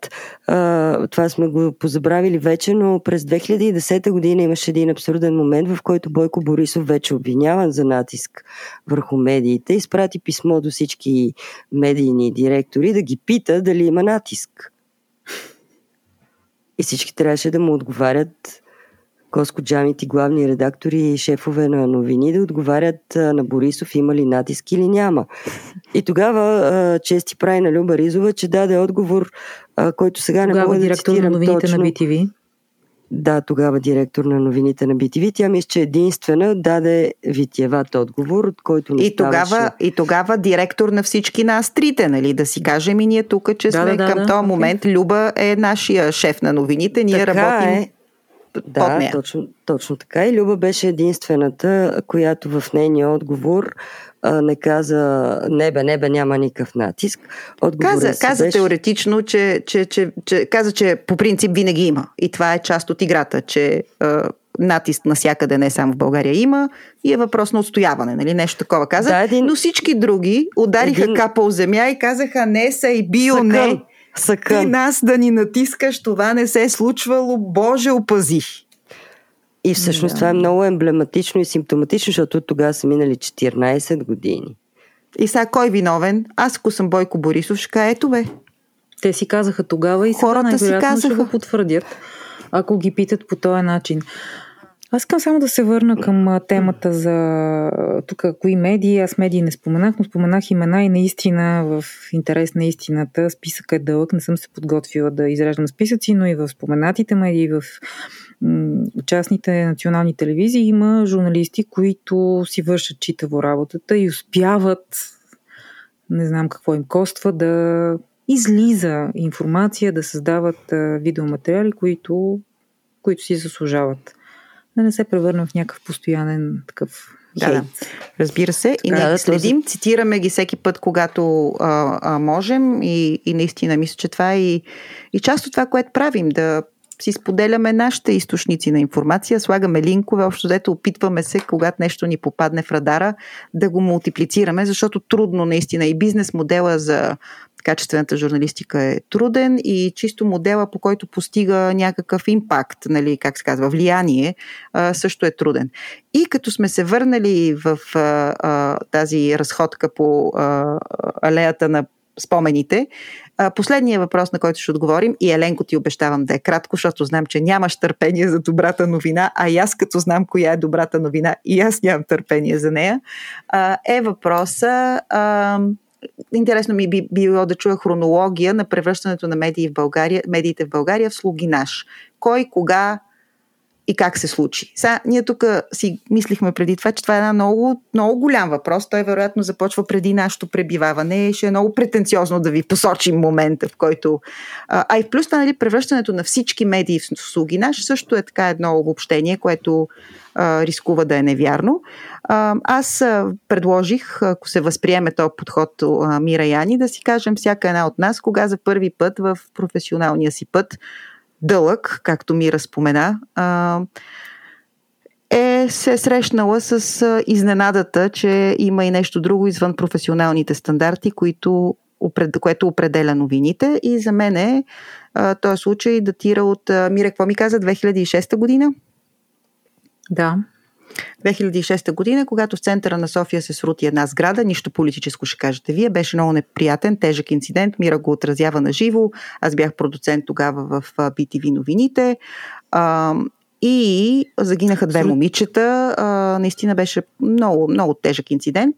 Speaker 3: Това сме го позабравили вече, но през 2010 година имаше един абсурден момент, в който Бойко Борисов вече обвиняван за натиск върху медиите, изпрати писмо до всички медийни директори да ги пита дали има натиск. И всички трябваше да му отговарят Коско Джамити, главни редактори и шефове на новини, да отговарят на Борисов има ли натиск или няма. И тогава чести прави на Люба Ризова, че даде отговор, който сега не
Speaker 4: Тогава
Speaker 3: мога да
Speaker 4: директор на
Speaker 3: цитирам
Speaker 4: новините
Speaker 3: точно.
Speaker 4: на BTV.
Speaker 3: Да, тогава директор на новините на BTV. Тя мисля, че единствена даде витиеват отговор, от който не
Speaker 2: И тогава,
Speaker 3: ставаше.
Speaker 2: и тогава директор на всички нас трите, нали? Да си кажем и ние тук, че
Speaker 4: Да,
Speaker 2: сме
Speaker 4: да, да,
Speaker 2: към
Speaker 4: да,
Speaker 2: този
Speaker 4: окей.
Speaker 2: момент. Люба е нашия шеф на новините. Ние
Speaker 3: Така
Speaker 2: работим
Speaker 3: е.
Speaker 2: Под
Speaker 3: Да,
Speaker 2: нея.
Speaker 3: точно, точно така. И Люба беше единствената, която в нейния отговор а, не каза не бе, не бе, няма никакъв натиск. Отговорът
Speaker 2: Каза, каза
Speaker 3: беше...
Speaker 2: теоретично, че, че, че, че, каза, че по принцип винаги има. И това е част от играта, че а, натиск насякъде, не само в България има и е въпрос на отстояване, нали? Нещо такова каза.
Speaker 3: Да, един-
Speaker 2: Но всички други удариха
Speaker 3: Един-
Speaker 2: капа земя и казаха не са и био,
Speaker 3: Съкън.
Speaker 2: не. Ти
Speaker 3: Съкън.
Speaker 2: нас да ни натискаш, това не се е случвало, Боже опази.
Speaker 3: И всъщност това е много емблематично и симптоматично, защото тогава са минали 14 години.
Speaker 2: И сега кой е виновен? Аз ако съм Бойко Борисов, ще кажа, ето бе.
Speaker 4: Те си казаха тогава и сега
Speaker 2: Хората си
Speaker 4: най-вероятно ще
Speaker 2: казаха.
Speaker 4: го потвърдят, ако ги питат по този начин. Аз искам само да се върна към темата за тук кои медии. Аз медии не споменах, но споменах имена и наистина в интерес на истината списък е дълъг. Не съм се подготвила да изреждам списъци, но и в споменатите медии, в частните национални телевизии има журналисти, които си вършат читаво работата и успяват не знам какво им коства, да излиза информация, да създават видеоматериали, които, които си заслужават. Да не се превърна в някакъв постоянен такъв
Speaker 2: Да, да. Разбира се. И
Speaker 3: Така,
Speaker 2: ние
Speaker 3: да,
Speaker 2: ги следим, цитираме ги всеки път, когато а, а, можем. И, и наистина мисля, че това е и, и част от това, което правим, да си споделяме нашите източници на информация, слагаме линкове, общо дето опитваме се, когато нещо ни попадне в радара, да го мултиплицираме, защото трудно наистина. И бизнес модела за качествената журналистика е труден и чисто модела, по който постига някакъв импакт, нали, как се казва, влияние, също е труден. И като сме се върнали в а, а, тази разходка по а, алеята на спомените, последният въпрос, на който ще отговорим, и Еленко ти обещавам да е кратко, защото знам, че нямаш търпение за добрата новина, а и аз като знам коя е добрата новина и аз нямам търпение за нея, е въпроса... Интересно ми би било да чуя хронология на превръщането на медии в България, медиите в България в слуги наш. Кой, кога и как се случи. Сега, ние тук си мислихме преди това, че това е една много, много голям въпрос. Той вероятно започва преди нашето пребиваване. Ще е много претенциозно да ви посочим момента, в който... А, и в плюс това, нали, превръщането на всички медии в слуги наш също е така едно обобщение, което а, рискува да е невярно. А, аз предложих, ако се възприеме този подход а, Мира Яни, да си кажем всяка една от нас, кога за първи път в професионалния си път дълъг, както ми разпомена, а, е се срещнала с изненадата, че има и нещо друго извън професионалните стандарти, които, което определя новините. И за мен е, този случай датира от, Мира, какво ми каза, 2006 година?
Speaker 4: Да.
Speaker 2: 2006 година, когато в центъра на София се срути една сграда, нищо политическо ще кажете вие, беше много неприятен, тежък инцидент, Мира го отразява на живо, аз бях продуцент тогава в BTV новините и загинаха две момичета, а, наистина беше много, много тежък инцидент.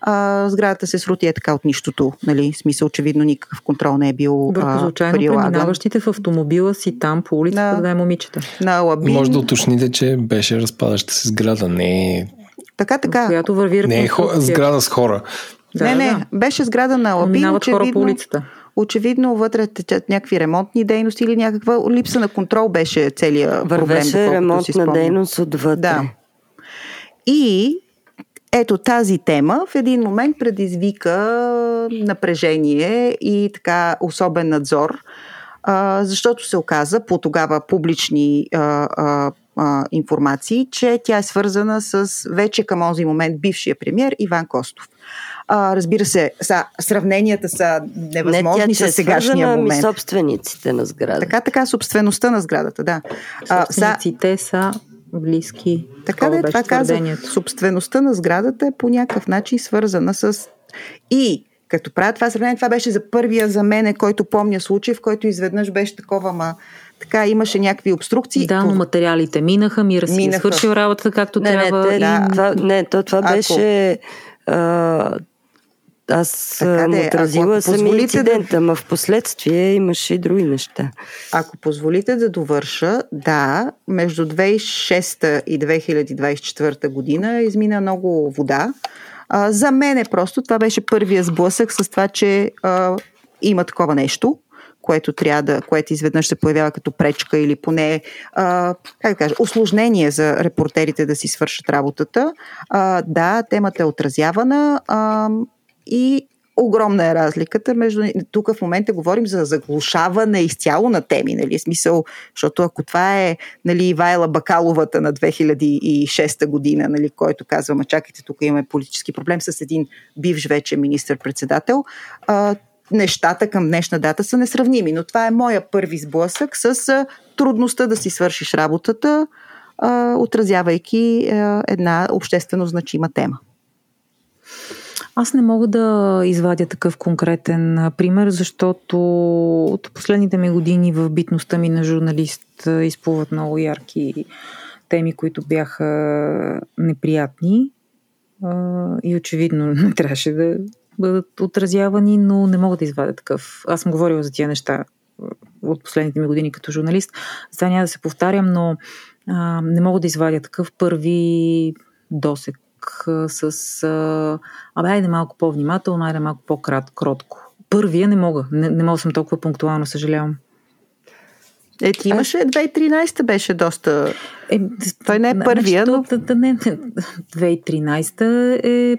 Speaker 2: А, сградата се срути е така от нищото, нали, в смисъл очевидно никакъв контрол не е бил
Speaker 4: Върху
Speaker 2: а,
Speaker 4: случайно
Speaker 2: прилаган.
Speaker 4: преминаващите в автомобила си там по улицата,
Speaker 2: Да.
Speaker 4: да е момичета.
Speaker 2: На Лабин.
Speaker 1: Може да уточните, че беше разпадаща се сграда, не е,
Speaker 2: Така, така.
Speaker 4: Която върви
Speaker 1: не е хо, сграда с хора.
Speaker 4: Да,
Speaker 2: не, не,
Speaker 4: да.
Speaker 2: беше сграда на
Speaker 4: Но
Speaker 2: Лабин.
Speaker 4: Минават хора по
Speaker 2: очевидно-
Speaker 4: улицата.
Speaker 2: Очевидно вътре течат някакви ремонтни дейности или някаква липса на контрол беше целият проблем.
Speaker 3: Вървеше
Speaker 2: доколкото си
Speaker 3: ремонтна дейност отвътре.
Speaker 2: Да. И ето тази тема в един момент предизвика напрежение и така особен надзор, защото се оказа по тогава публични информации, че тя е свързана с вече към този момент бившия премьер Иван Костов. А, разбира се, са, сравненията са невъзможни
Speaker 3: Не, тя,
Speaker 2: с сегашния
Speaker 3: е
Speaker 2: момент.
Speaker 3: Ами собствениците на сградата.
Speaker 2: Така, така, собствеността на сградата, да.
Speaker 4: А, собствениците са близки.
Speaker 2: Така да е, това казах. Собствеността на сградата е по някакъв начин свързана с... И като правя това сравнение, това беше за първия за мене, който помня случай, в който изведнъж беше такова, ма така имаше някакви обструкции.
Speaker 4: Да, но материалите минаха, мира си е свършил работата както
Speaker 3: не,
Speaker 4: трябва.
Speaker 3: Не,
Speaker 4: и...
Speaker 3: да, това, не то това Ако... беше... А, аз така съм отразила самия инцидент, да... в последствие имаше и други неща.
Speaker 2: Ако позволите да довърша, да, между 2006 и 2024 година измина много вода. А, за мен е просто това беше първия сблъсък с това, че а, има такова нещо което трябва да, което изведнъж се появява като пречка или поне, а, как да кажа, осложнение за репортерите да си свършат работата. А, да, темата е отразявана а, и огромна е разликата между... Тук в момента говорим за заглушаване изцяло на теми, нали? Смисъл, защото ако това е нали, Ивайла Бакаловата на 2006 година, нали, който казва, ма чакайте, тук имаме политически проблем с един бивш вече министър-председател, а, нещата към днешна дата са несравними. Но това е моя първи сблъсък с трудността да си свършиш работата, а, отразявайки а, една обществено значима тема.
Speaker 4: Аз не мога да извадя такъв конкретен пример, защото от последните ми години в битността ми на журналист изплуват много ярки теми, които бяха неприятни и очевидно не трябваше да бъдат отразявани, но не мога да извадя такъв. Аз съм говорила за тия неща от последните ми години като журналист. Затова няма да се повтарям, но а, не мога да извадя такъв първи досек с а, абе, айде малко по-внимателно, айде малко по-кротко. Първия не мога. Не, не мога да съм толкова пунктуално, съжалявам.
Speaker 2: Е, ти имаше 2013 беше доста... Е, Той не е първия, но...
Speaker 4: Да, да, не, 2013 е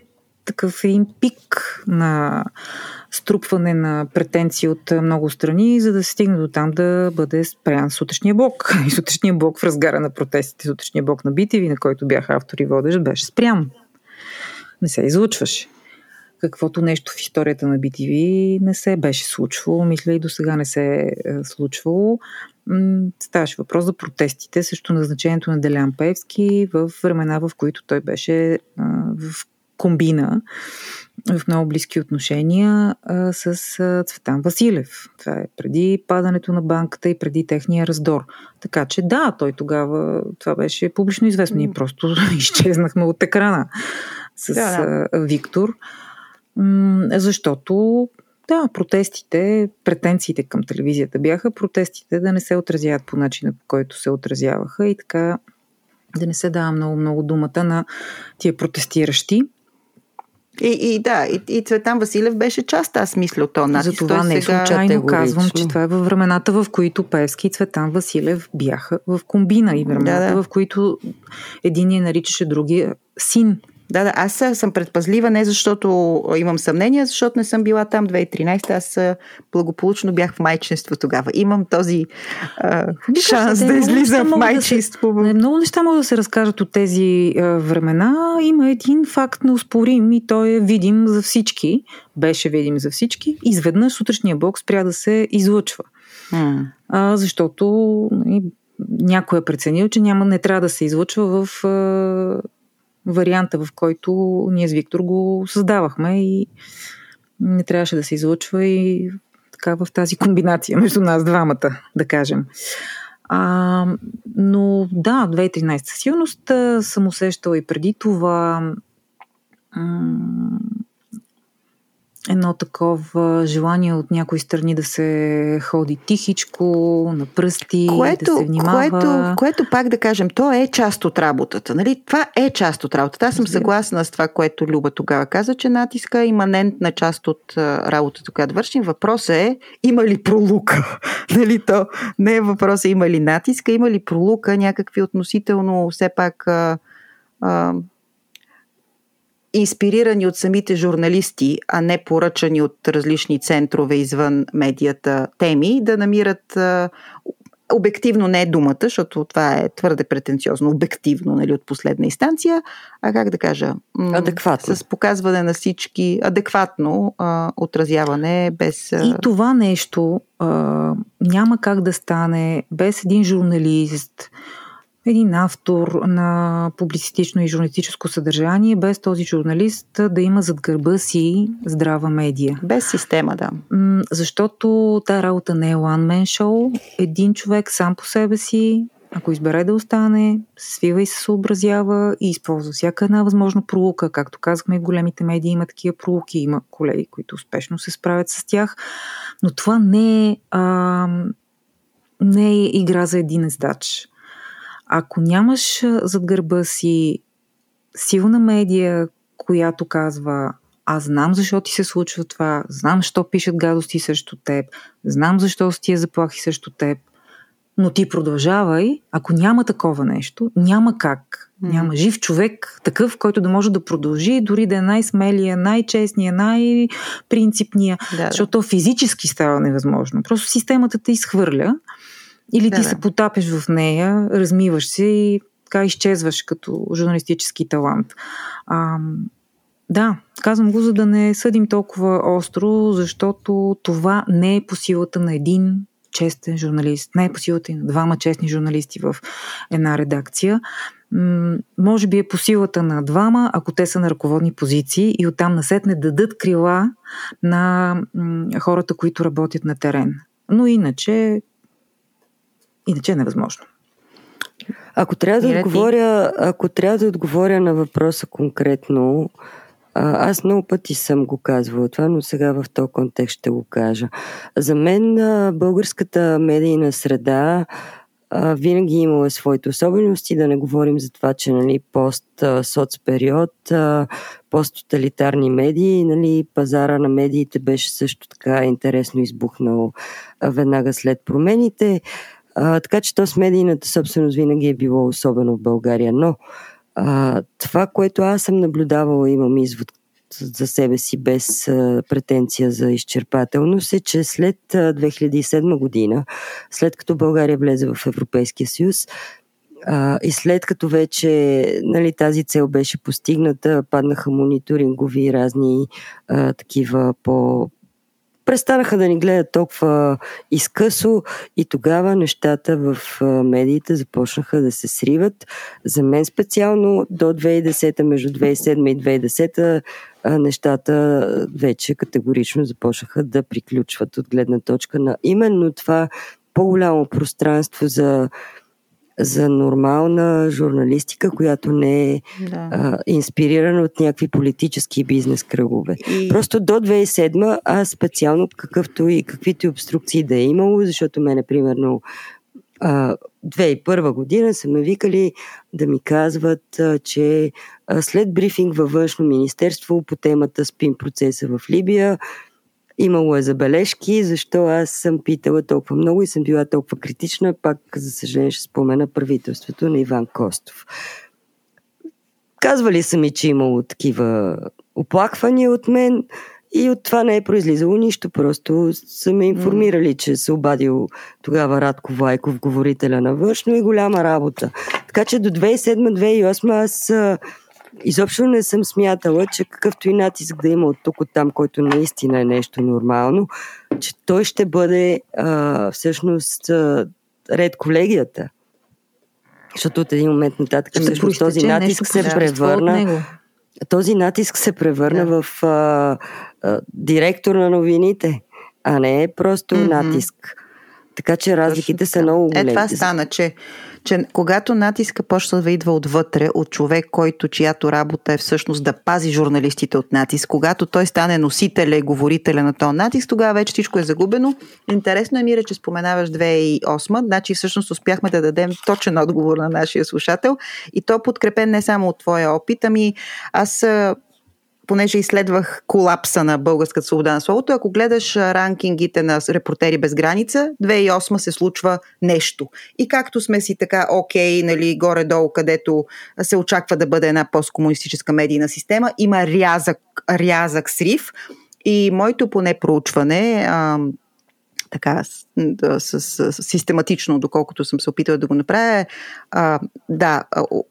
Speaker 4: такъв един пик на струпване на претенции от много страни, за да се стигне до там да бъде спрян сутрешния блок. И сутрешния блок в разгара на протестите, сутрешния блок на Битеви, на който бяха автори водещ, беше спрян. Не се излъчваше. Каквото нещо в историята на BTV не се беше случвало, мисля и до сега не се е случвало. Ставаше въпрос за протестите срещу назначението на Делян Певски в времена, в които той беше в комбина в много близки отношения а, с а, Цветан Василев. Това е преди падането на банката и преди техния раздор. Така че да, той тогава, това беше публично известно. Ние просто изчезнахме от екрана с да, да. Виктор. М- защото да, протестите, претенциите към телевизията бяха протестите да не се отразяват по начина, по който се отразяваха и така да не се дава много-много думата на тия протестиращи.
Speaker 2: И, и да, и, и Цветан Василев беше част, аз мисля, от този
Speaker 4: натиск. За това не сега... случайно казвам, че това е във времената, в които Певски и Цветан Василев бяха в комбина и времената, да, да. в които един я наричаше другия син.
Speaker 2: Да, да, аз съм предпазлива не защото имам съмнение, защото не съм била там 2013. Аз благополучно бях в майчинство тогава. Имам този а, шанс да излизам в майчинство.
Speaker 4: Да се, не, много неща могат да се разкажат от тези а, времена. Има един факт неоспорим и той е видим за всички. Беше видим за всички. Изведнъж сутрешния блок спря да се излъчва. А, защото нали, някой е преценил, че няма, не трябва да се излъчва в а, варианта, в който ние с Виктор го създавахме и не трябваше да се излъчва и така в тази комбинация между нас двамата, да кажем. А, но да, 2013 със сигурност съм усещала и преди това м- едно такова желание от някои страни да се ходи тихичко, на пръсти, което, да се внимава.
Speaker 2: Което, което пак да кажем, то е част от работата. Нали? Това е част от работата. Аз съм съгласна с това, което Люба тогава каза, че натиска е иманентна част от работата, която вършим. Въпросът е, има ли пролука? нали, то не е въпросът има ли натиска, има ли пролука, някакви относително все пак а, а, инспирирани от самите журналисти, а не поръчани от различни центрове извън медията теми, да намират обективно не е думата, защото това е твърде претенциозно, обективно, нали, от последна инстанция, а как да кажа?
Speaker 3: Адекватно.
Speaker 2: С показване на всички, адекватно а, отразяване, без... А...
Speaker 4: И това нещо а, няма как да стане без един журналист, един автор на публицистично и журналистическо съдържание, без този журналист да има зад гърба си здрава медия.
Speaker 2: Без система, да.
Speaker 4: Защото тази работа не е one-man show. Един човек сам по себе си, ако избере да остане, свива и се съобразява и използва всяка една възможна пролука. Както казахме, в големите медии има такива пролуки, има колеги, които успешно се справят с тях. Но това не е, а, не е игра за един ездач. Ако нямаш зад гърба си силна медия, която казва аз знам защо ти се случва това, знам защо пишат гадости срещу теб, знам защо с тия заплахи срещу теб, но ти продължавай, ако няма такова нещо, няма как. Няма жив човек, такъв, който да може да продължи, дори да е най-смелия, най-честния, най-принципния, да, да. защото физически става невъзможно. Просто системата те изхвърля или да, ти да. се потапеш в нея, размиваш се и така изчезваш като журналистически талант. А, да, казвам го, за да не съдим толкова остро, защото това не е по силата на един честен журналист, не е по силата и на двама честни журналисти в една редакция. М- може би е по силата на двама, ако те са на ръководни позиции и оттам насетне дадат крила на м- хората, които работят на терен. Но иначе Иначе е невъзможно.
Speaker 3: Ако трябва да отговоря, ако трябва да отговоря на въпроса конкретно, аз много пъти съм го казвала това, но сега в този контекст ще го кажа. За мен българската медийна среда винаги е имала своите особености, да не говорим за това, че нали, пост-соцпериод, пост-тоталитарни медии, нали, пазара на медиите беше също така интересно избухнал веднага след промените. А, така че то с медийната собственост винаги е било особено в България. Но а, това, което аз съм наблюдавала, имам извод за себе си без а, претенция за изчерпателност, е, че след а, 2007 година, след като България влезе в Европейския съюз, а, и след като вече нали, тази цел беше постигната, паднаха мониторингови разни а, такива по, престанаха да ни гледат толкова изкъсо и тогава нещата в медиите започнаха да се сриват. За мен специално до 2010, между 2007 и 2010 нещата вече категорично започнаха да приключват от гледна точка на именно това по-голямо пространство за за нормална журналистика, която не е да. а, инспирирана от някакви политически бизнес кръгове. И... Просто до 2007 аз специално какъвто и каквито и обструкции да е имало, защото мене примерно а, 2001 година са ме викали да ми казват, а, че а, след брифинг във външно министерство по темата спин процеса в Либия, Имало е забележки, защо аз съм питала толкова много и съм била толкова критична. Пак, за съжаление, ще спомена правителството на Иван Костов. Казвали са ми, че имало такива оплаквания от мен и от това не е произлизало нищо. Просто са ме информирали, че се обадил тогава Радко Вайков, говорителя на външно и голяма работа. Така че до 2007-2008 аз изобщо не съм смятала, че какъвто и натиск да има от тук, от там, който наистина е нещо нормално, че той ще бъде а, всъщност а, ред колегията. Защото от един момент нататък ще всъщност този натиск се превърна. Този натиск се превърна да. в а, а, директор на новините, а не просто mm-hmm. натиск. Така че разликите Точно, са много големи.
Speaker 2: Е, това стана, че че когато натиска почва да идва отвътре, от човек, който чиято работа е всъщност да пази журналистите от натиск, когато той стане носителя и говорителя на този натиск, тогава вече всичко е загубено. Интересно е, Мира, че споменаваш 2008, значи всъщност успяхме да дадем точен отговор на нашия слушател и то подкрепен не само от твоя опит, ами аз понеже изследвах колапса на българската свобода на словото, ако гледаш ранкингите на репортери без граница, 2008 се случва нещо. И както сме си така окей, нали, горе-долу, където се очаква да бъде една посткомунистическа медийна система, има рязък, рязък срив. И моето поне проучване, така с, с, с, систематично, доколкото съм се опитала да го направя, а, да,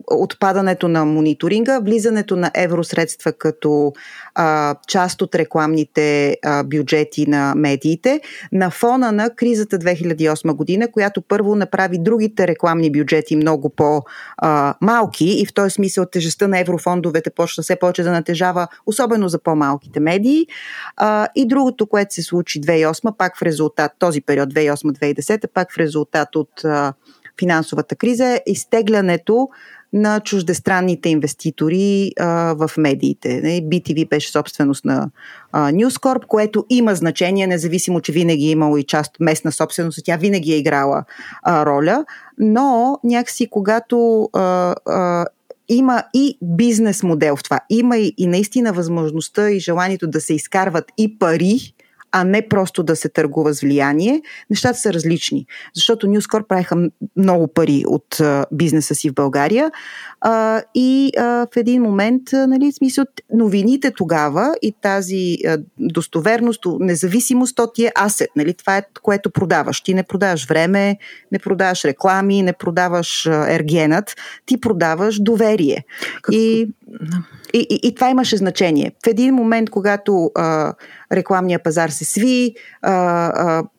Speaker 2: отпадането на мониторинга, влизането на евросредства като а, част от рекламните а, бюджети на медиите, на фона на кризата 2008 година, която първо направи другите рекламни бюджети много по-малки и в този смисъл тежестта на еврофондовете почна все повече да натежава, особено за по-малките медии. А, и другото, което се случи 2008, пак в резултат, този период 2008-2010, пак в резултат от финансовата криза е изтеглянето на чуждестранните инвеститори а, в медиите. BTV беше собственост на а, News Corp, което има значение, независимо, че винаги е имало и част местна собственост, тя винаги е играла а, роля, но някакси когато а, а, има и бизнес модел в това, има и, и наистина възможността и желанието да се изкарват и пари, а не просто да се търгува с влияние, нещата са различни. Защото Corp правиха много пари от а, бизнеса си в България а, и а, в един момент, а, нали, смисъл, новините тогава и тази а, достоверност, независимост, то ти е асет. Нали? Това е което продаваш. Ти не продаваш време, не продаваш реклами, не продаваш а, ергенът, ти продаваш доверие. Как... И, и, и, и това имаше значение. В един момент, когато а, рекламния пазар се сви, а,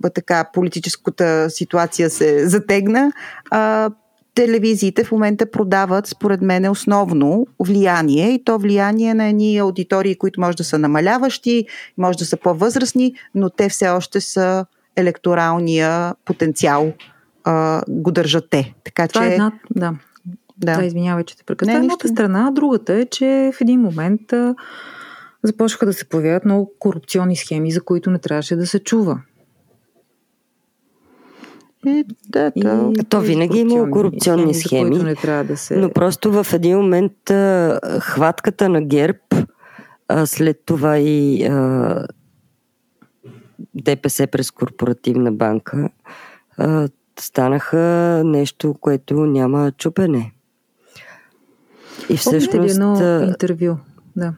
Speaker 2: а, така политическата ситуация се затегна, а, телевизиите в момента продават, според мен, основно влияние и то влияние на едни аудитории, които може да са намаляващи, може да са по-възрастни, но те все още са електоралния потенциал а, го държат те. Така,
Speaker 4: Това
Speaker 2: че...
Speaker 4: е една, да. Да. да, извинявай, че те прекъсвам. Едната страна, другата е, че в един момент а, започнаха да се появяват много корупционни схеми, за които не трябваше да се чува.
Speaker 3: И, да, то, и, то винаги е имало корупционни схеми, схеми
Speaker 4: не трябва да се...
Speaker 3: но просто в един момент а, хватката на ГЕРБ, а, след това и а, ДПС през корпоративна банка, а, станаха нещо, което няма чупене.
Speaker 4: И всъщност... едно интервю, да.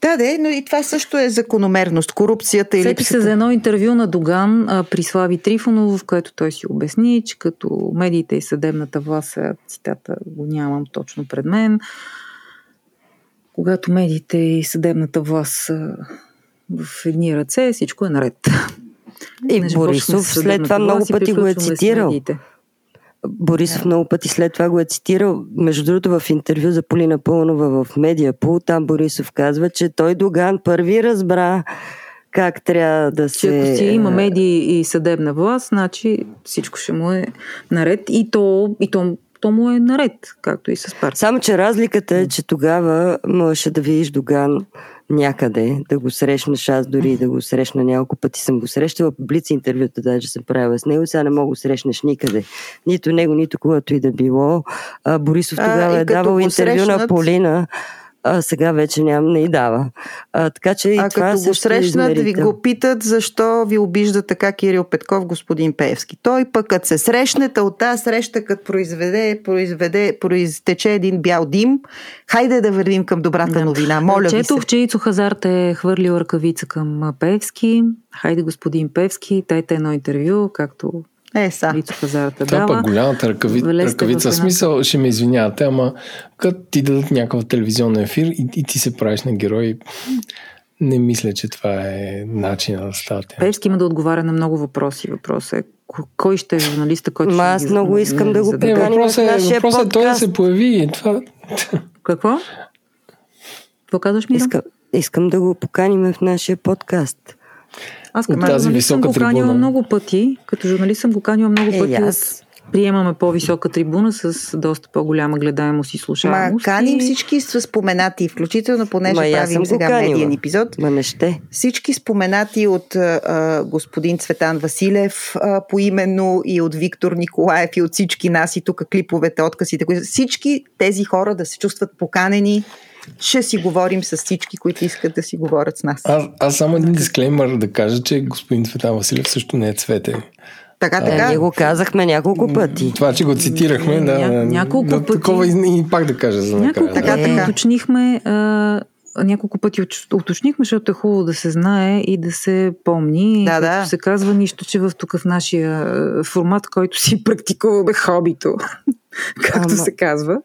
Speaker 2: Да, да, но и това също е закономерност. Корупцията или.
Speaker 4: Сети се за едно интервю на Доган а, при Слави Трифонов, в което той си обясни, че като медиите и съдебната власт, цитата го нямам точно пред мен, когато медиите и съдебната власт са в едни ръце, всичко е наред.
Speaker 3: И Борисов след това много пъти го е цитирал. Борисов да. много пъти след това го е цитирал. Между другото, в интервю за Полина Пълнова в Медиапул, там Борисов казва, че той Доган първи разбра как трябва да се...
Speaker 4: Че ако си има медии и съдебна власт, значи всичко ще му е наред и то, и то, то му е наред, както и с партия.
Speaker 3: Само, че разликата е, че тогава можеше да видиш Доган някъде, да го срещнеш. Аз дори да го срещна няколко пъти съм го срещала. Блиц интервюта даже съм правила с него. Сега не мога да го срещнеш никъде. Нито него, нито когато и да било. А, Борисов тогава а, е давал интервю срещнат... на Полина а сега вече ням, не и дава. А, така че и
Speaker 2: а
Speaker 3: това
Speaker 2: като го срещнат, ви го питат защо ви обижда така Кирил Петков, господин Певски. Той пък като се срещнете от тази среща, като произведе, произведе, произтече един бял дим, хайде да вървим към добрата да. новина. Моля
Speaker 4: Четох,
Speaker 2: ви се.
Speaker 4: че Ицо Хазарт е хвърлил ръкавица към Певски. Хайде, господин Певски, дайте едно интервю, както
Speaker 2: е, са.
Speaker 4: пазарата
Speaker 1: Това е пък голямата ръкави... ръкавица. В смисъл, ще ме извинявате, ама като ти дадат някакъв телевизионен ефир и, и ти се правиш на герой, не мисля, че това е начинът да стате.
Speaker 4: Певски има да отговаря на много въпроси. Въпросът е кой ще е журналиста, който
Speaker 3: ще Аз много искам да го поканим
Speaker 1: е, въпросът е, въпросът е той да се появи и това...
Speaker 4: Какво? Какво казваш, Мира?
Speaker 3: Искам, искам да го поканим в нашия подкаст.
Speaker 4: Аз като тази журналист съм го канила много пъти. Като журналист съм го канила много е, пъти. Аз. Приемаме по-висока трибуна с доста по-голяма гледаемост и слушаемост.
Speaker 2: Ма каним всички са споменати, включително понеже Ма, правим сега канила. медиен епизод.
Speaker 3: Ма не ще.
Speaker 2: Всички споменати от а, господин Цветан Василев а, поименно и от Виктор Николаев и от всички нас и тук клиповете, откъсите. Всички тези хора да се чувстват поканени ще си говорим с всички, които искат да си говорят с нас.
Speaker 1: Аз, аз само един дисклеймър да кажа, че господин Цветан Василев също не е цвете.
Speaker 2: Така, така.
Speaker 3: А, ние го казахме няколко пъти.
Speaker 1: Това, че го цитирахме, да, Ня, няколко да, пъти. Такова и, и пак да кажа за накрая.
Speaker 4: Няколко, така,
Speaker 1: да.
Speaker 4: така. Уточнихме, няколко пъти уточнихме, защото е хубаво да се знае и да се помни.
Speaker 2: Да, да.
Speaker 4: се казва нищо, че в тук в нашия формат, който си практикуваме хобито, както Ама... се казва.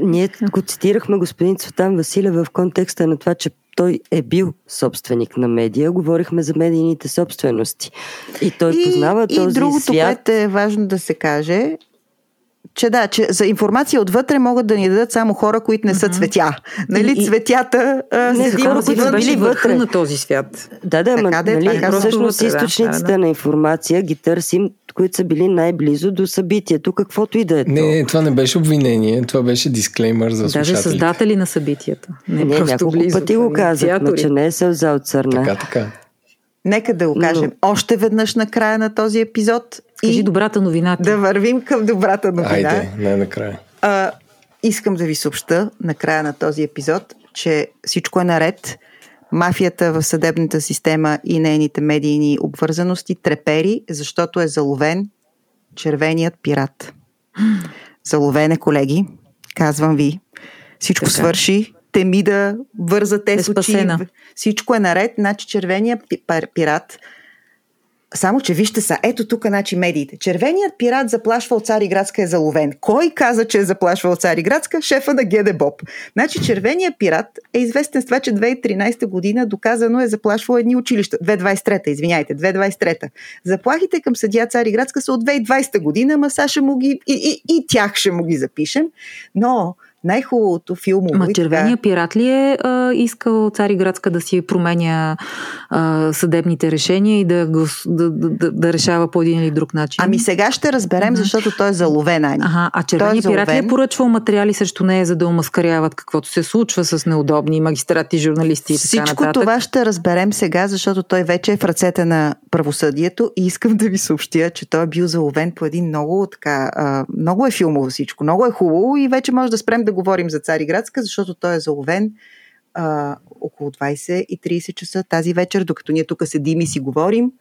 Speaker 3: Ние го цитирахме господин Цветан Василев в контекста на това, че той е бил собственик на медия. Говорихме за медийните собствености. И той и, познава
Speaker 2: и
Speaker 3: този
Speaker 2: И другото,
Speaker 3: свят.
Speaker 2: което е важно да се каже, че да, че за информация отвътре могат да ни дадат само хора, които не са цветя. Нали, и, цветята
Speaker 4: а, не, хора, които са били вътре на този свят.
Speaker 3: Да, да, така, да, нали, така, всъщност вътре, източниците да, да. на информация ги търсим които са били най-близо до събитието, каквото и да е.
Speaker 1: Не, не, това не беше обвинение, това беше дисклеймър за слушателите.
Speaker 4: Даже създатели на събитията.
Speaker 3: Не, не няколко близо, пъти го казахме, че не е сълза от сърна.
Speaker 1: Така, така.
Speaker 2: Нека да го кажем Но... още веднъж на края на този епизод.
Speaker 4: Кажи и добрата новина.
Speaker 2: Да вървим към добрата новина.
Speaker 1: Айде, не накрая.
Speaker 2: А, искам да ви съобща на края на този епизод, че всичко е наред. Мафията в съдебната система и нейните медийни обвързаности трепери, защото е заловен червеният пират. Заловен е, колеги. Казвам ви. Всичко така. свърши. Темида върза те
Speaker 4: е
Speaker 2: с очи. Всичко е наред. Значи червеният пират само, че вижте са, ето тук, значи медиите. Червеният пират заплашвал Цариградска е заловен. Кой каза, че е заплашвал Цариградска? Шефа на Геде Боб. Значи червеният пират е известен с това, че 2013 година доказано е заплашвал едни училища. 2023, извиняйте, 2023. Заплахите към съдия Цариградска са от 2020 година, ма Саша му ги, и, и, и тях ще му ги запишем. Но най-хубавото филмово.
Speaker 4: Ма червения така... пират ли е а, искал Цариградска да си променя а, съдебните решения и да, го, да, да, да решава по един или друг начин?
Speaker 2: Ами сега ще разберем, защото той е заловен, Ани.
Speaker 4: Ага, а червения е пират ли е поръчвал материали срещу нея, за да омаскаряват каквото се случва с неудобни магистрати, журналисти и така
Speaker 2: Всичко
Speaker 4: нататък?
Speaker 2: това ще разберем сега, защото той вече е в ръцете на правосъдието и искам да ви съобщя, че той е бил заловен по един много така, а, много е филмово всичко, много е хубаво и вече може да спрем да да говорим за Цариградска, защото той е заловен а, около 20 и 30 часа тази вечер, докато ние тук седим и си говорим,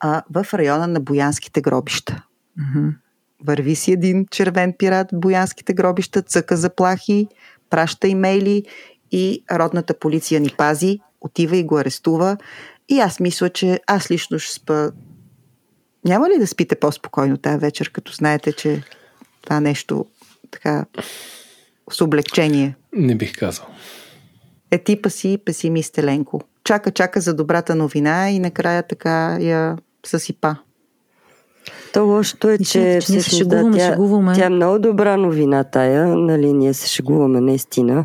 Speaker 2: а, в района на Боянските гробища.
Speaker 4: Mm-hmm.
Speaker 2: Върви си един червен пират в Боянските гробища, цъка заплахи, праща имейли и родната полиция ни пази, отива и го арестува. И аз мисля, че аз лично ще спа. Няма ли да спите по-спокойно тази вечер, като знаете, че това нещо така с облегчение.
Speaker 1: Не бих казал.
Speaker 2: Е типа си песимист Еленко. Чака, чака за добрата новина и накрая така я съсипа.
Speaker 3: То лошото е, че,
Speaker 4: че се шегуваме,
Speaker 3: да, тя,
Speaker 4: шегуваме.
Speaker 3: тя е много добра новина тая, нали, ние се шегуваме наистина,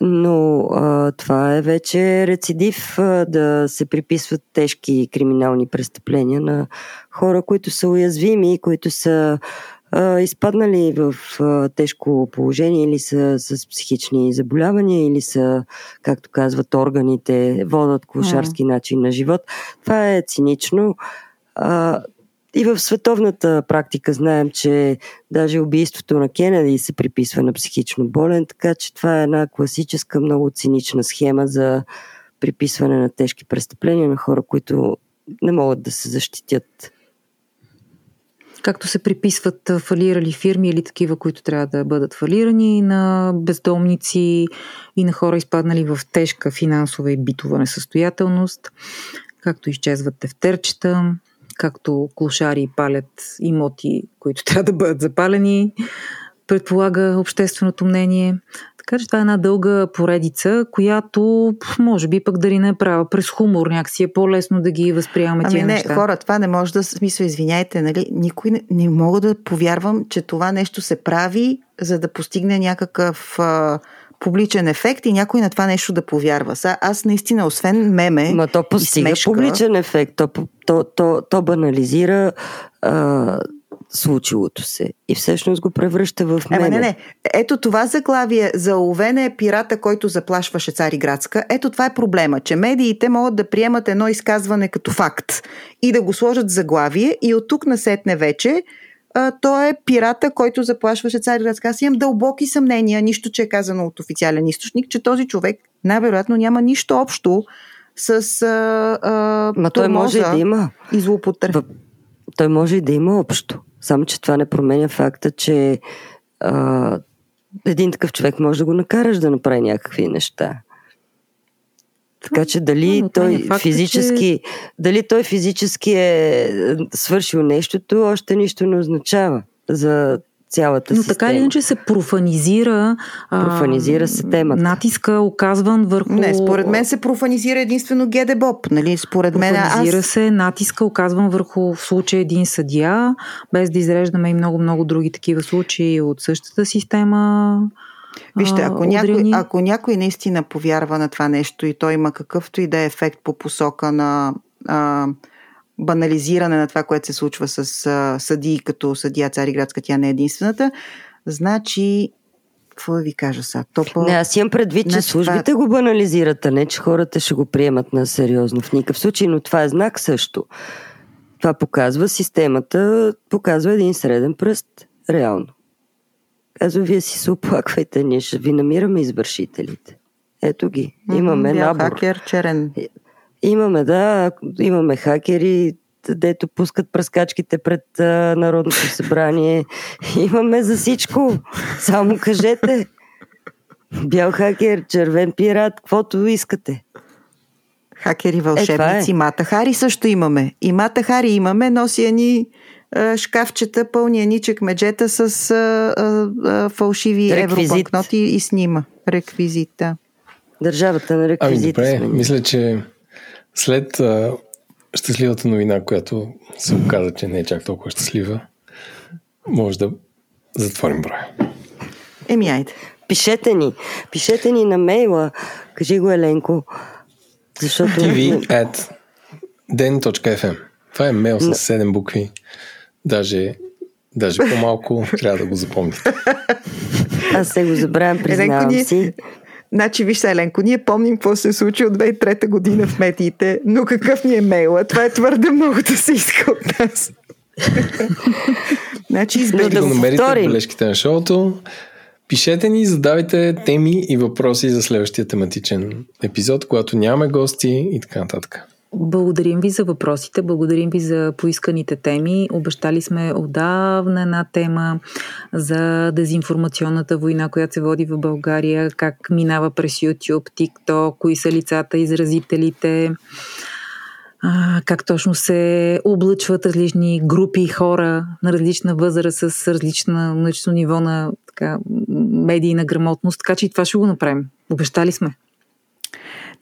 Speaker 3: но а, това е вече рецидив а, да се приписват тежки криминални престъпления на хора, които са уязвими, които са а, изпаднали в а, тежко положение или са с психични заболявания, или са, както казват, органите водят клошарски mm. начин на живот. Това е цинично. А, и в световната практика знаем, че даже убийството на Кенеди се приписва на психично болен, така че това е една класическа, много цинична схема за приписване на тежки престъпления на хора, които не могат да се защитят
Speaker 4: както се приписват фалирали фирми или такива, които трябва да бъдат фалирани на бездомници и на хора изпаднали в тежка финансова и битова несъстоятелност, както изчезват тефтерчета, както клошари палят имоти, които трябва да бъдат запалени, предполага общественото мнение. Така че това е една дълга поредица, която може би пък дали не е права. През хумор някакси е по-лесно да ги възприемаме
Speaker 2: ами
Speaker 4: тия
Speaker 2: не,
Speaker 4: неща.
Speaker 2: хора, това не може да смисъл, извиняйте, нали? Никой не, не мога да повярвам, че това нещо се прави, за да постигне някакъв а, публичен ефект и някой на това нещо да повярва. Са, аз наистина, освен меме
Speaker 3: Ма то постига
Speaker 2: смешка,
Speaker 3: публичен ефект. То, то, то, то банализира а, случилото се и всъщност го превръща в мене.
Speaker 2: Ема не, не. Ето това заглавие за Овене е пирата, който заплашваше Цари Градска. Ето това е проблема, че медиите могат да приемат едно изказване като факт и да го сложат заглавие и от тук насетне вече а, той е пирата, който заплашваше Цари Градска. Аз имам дълбоки съмнения, нищо, че е казано от официален източник, че този човек най-вероятно няма нищо общо с а, а,
Speaker 3: Ма той може да има.
Speaker 2: И злоупотреба.
Speaker 3: Той може и да има общо. Само, че това не променя факта, че а, един такъв човек може да го накараш да направи някакви неща. Така че дали
Speaker 4: Но е
Speaker 3: той
Speaker 4: факт,
Speaker 3: физически, дали той физически е свършил нещото, още нищо не означава за цялата
Speaker 4: Но
Speaker 3: система.
Speaker 4: така или иначе се профанизира,
Speaker 3: Профанизира се темата.
Speaker 4: натиска оказван върху...
Speaker 2: Не, според мен се профанизира единствено ГДБОП. Нали? Според мен
Speaker 4: Профанизира
Speaker 2: аз...
Speaker 4: се, натиска оказван върху в случая един съдия, без да изреждаме и много-много други такива случаи от същата система.
Speaker 2: Вижте, ако някой, ако някой наистина повярва на това нещо и той има какъвто и да е ефект по посока на а, банализиране на това, което се случва с а, съдии, като съдия Цариградска, тя не е единствената, значи, какво да ви кажа сега? Топъл...
Speaker 3: Не, аз имам предвид, че
Speaker 2: Значи това-
Speaker 3: службите го банализират, а не, че хората ще го приемат на сериозно в никакъв случай, но това е знак също. Това показва системата, показва един среден пръст, реално. Казва, вие си се оплаквайте, ние ще ви намираме извършителите. Ето ги. Имаме
Speaker 2: Бял
Speaker 3: набор.
Speaker 2: хакер, черен.
Speaker 3: Имаме, да, имаме хакери, дето пускат пръскачките пред а, Народното събрание. Имаме за всичко. Само кажете. Бял хакер, червен пират, каквото искате.
Speaker 2: Хакери,
Speaker 3: Е,
Speaker 2: вълшебници,
Speaker 3: това
Speaker 2: Мата Хари също имаме. И Мата Хари имаме, носи а, шкафчета, пълни едни чекмеджета с а, а, а, фалшиви
Speaker 3: Реквизит.
Speaker 2: европанкноти и снима. Реквизита.
Speaker 3: Държавата на
Speaker 1: Ами
Speaker 3: реквизити
Speaker 1: добре,
Speaker 3: сме.
Speaker 1: мисля, че след а, щастливата новина, която се оказа, че не е чак толкова щастлива, може да затворим броя.
Speaker 2: Еми, айде.
Speaker 3: Пишете ни. Пишете ни на мейла. Кажи го, Еленко. Защото...
Speaker 1: tv at den.fm Това е мейл с 7 букви. Даже, даже по-малко трябва да го запомните.
Speaker 3: Аз се го забравям, признавам си.
Speaker 2: Значи, виж, Еленко, ние помним какво се случи от 2003 година в медиите, но какъв ни е мейла? Това е твърде много да се иска от нас. значи, избери
Speaker 3: да го
Speaker 1: намерите
Speaker 3: повторим.
Speaker 1: бележките на шоуто. Пишете ни, задавайте теми и въпроси за следващия тематичен епизод, когато нямаме гости и така нататък.
Speaker 4: Благодарим ви за въпросите, благодарим ви за поисканите теми. Обещали сме отдавна една тема за дезинформационната война, която се води в България, как минава през YouTube, TikTok, кои са лицата, изразителите, как точно се облъчват различни групи хора на различна възраст с различна различно ниво на така, медийна грамотност. Така че и това ще го направим. Обещали сме.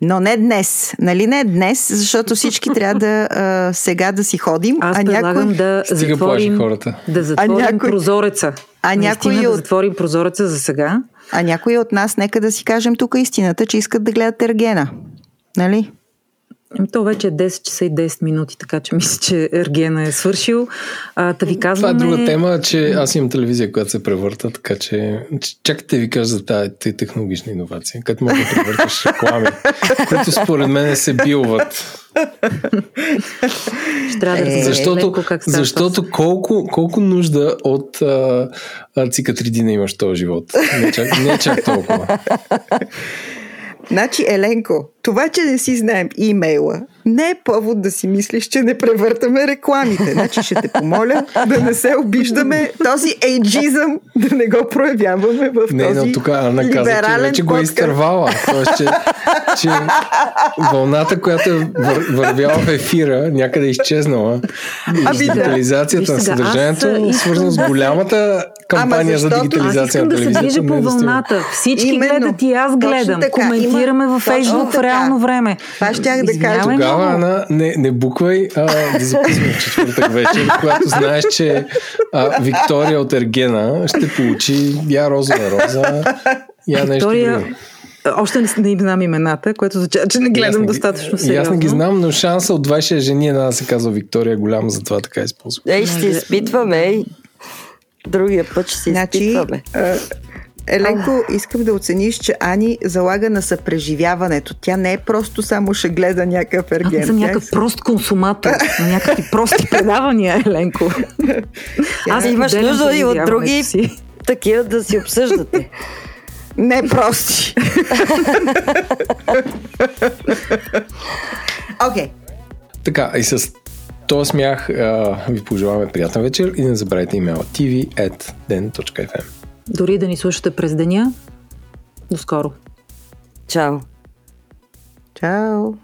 Speaker 2: Но не днес. Нали не днес, защото всички трябва да а, сега да си ходим,
Speaker 4: Аз
Speaker 2: а
Speaker 4: предлагам
Speaker 2: някой...
Speaker 4: да
Speaker 1: Стига
Speaker 4: затворим,
Speaker 1: хората.
Speaker 4: да затворим
Speaker 2: някой-
Speaker 4: прозореца.
Speaker 2: А
Speaker 4: Наистина
Speaker 2: някой
Speaker 4: да
Speaker 2: от-
Speaker 4: затворим прозореца за сега.
Speaker 2: А някои от нас, нека да си кажем тук истината, че искат да гледат Ергена. Нали?
Speaker 4: Ами, То вече е 10 часа и 10 минути, така че мисля, че Ергена е свършил. А, да ви
Speaker 1: Това е
Speaker 4: казваме...
Speaker 1: друга тема, че аз имам телевизия, която се превърта, така че чакайте да ви кажа за тази технологична иновация, където може да превърташ реклами, които според мен се билват.
Speaker 4: Ще трябва да
Speaker 2: Е,
Speaker 1: Защото,
Speaker 4: леко как става
Speaker 1: защото колко, колко нужда от а, а, цикатридина имаш в този живот? Не чак, не чак толкова.
Speaker 2: Значи, Еленко, това, че не си знаем имейла, не е повод да си мислиш, че не превъртаме рекламите. Значи ще те помоля да не се обиждаме този ейджизъм, да не го проявяваме в
Speaker 1: Не,
Speaker 2: този
Speaker 1: но тук Анна каза, че вече го е изтървала. Тоест, че, че вълната, която е вър, вървяла в ефира, някъде е изчезнала.
Speaker 2: Ами да.
Speaker 1: дигитализацията на
Speaker 4: Виж сега,
Speaker 1: съдържанието,
Speaker 4: аз, а, искам
Speaker 1: свързано с
Speaker 4: да
Speaker 1: голямата кампания за
Speaker 2: защото-
Speaker 4: Аз
Speaker 1: дигитализация
Speaker 4: искам
Speaker 1: на
Speaker 4: да се
Speaker 1: телевизията.
Speaker 4: движа по
Speaker 1: е
Speaker 4: вълната. Всички
Speaker 2: Именно.
Speaker 4: гледат и аз гледам.
Speaker 2: така.
Speaker 4: Коментираме
Speaker 2: Има-
Speaker 4: във Фейсбук реално време.
Speaker 2: Това щях да кажа.
Speaker 1: Тогава,
Speaker 4: много.
Speaker 1: Ана, не, не буквай а, да записваме четвъртък вечер, когато знаеш, че а, Виктория от Ергена ще получи я розова роза, я нещо
Speaker 4: Виктория,
Speaker 1: друго.
Speaker 4: още не, не знам имената, което означава, че не гледам
Speaker 1: ги-
Speaker 4: достатъчно сериозно.
Speaker 1: Аз не ги знам, но шанса от 26 жени една да се казва Виктория е голям, затова така използвам.
Speaker 3: Ей, ще се изпитваме. Другия път ще се
Speaker 2: Значи,
Speaker 3: изпитваме.
Speaker 2: Еленко, искам да оцениш, че Ани залага на съпреживяването. Тя не е просто само ще гледа някакъв ерген.
Speaker 4: Аз съм
Speaker 2: Тя е
Speaker 4: някакъв прост консуматор на някакви прости предавания, Еленко. Аз
Speaker 3: Имаш
Speaker 4: споделям
Speaker 3: нужда и от други
Speaker 4: си.
Speaker 3: такива да си обсъждате.
Speaker 2: Не прости. Окей. Okay.
Speaker 1: Така, и с този смях а, ви пожелаваме приятна вечер и не забравяйте имейла tv.den.fm
Speaker 4: Дори да ни слушате през деня. До скоро!
Speaker 3: Чао!
Speaker 2: Чао!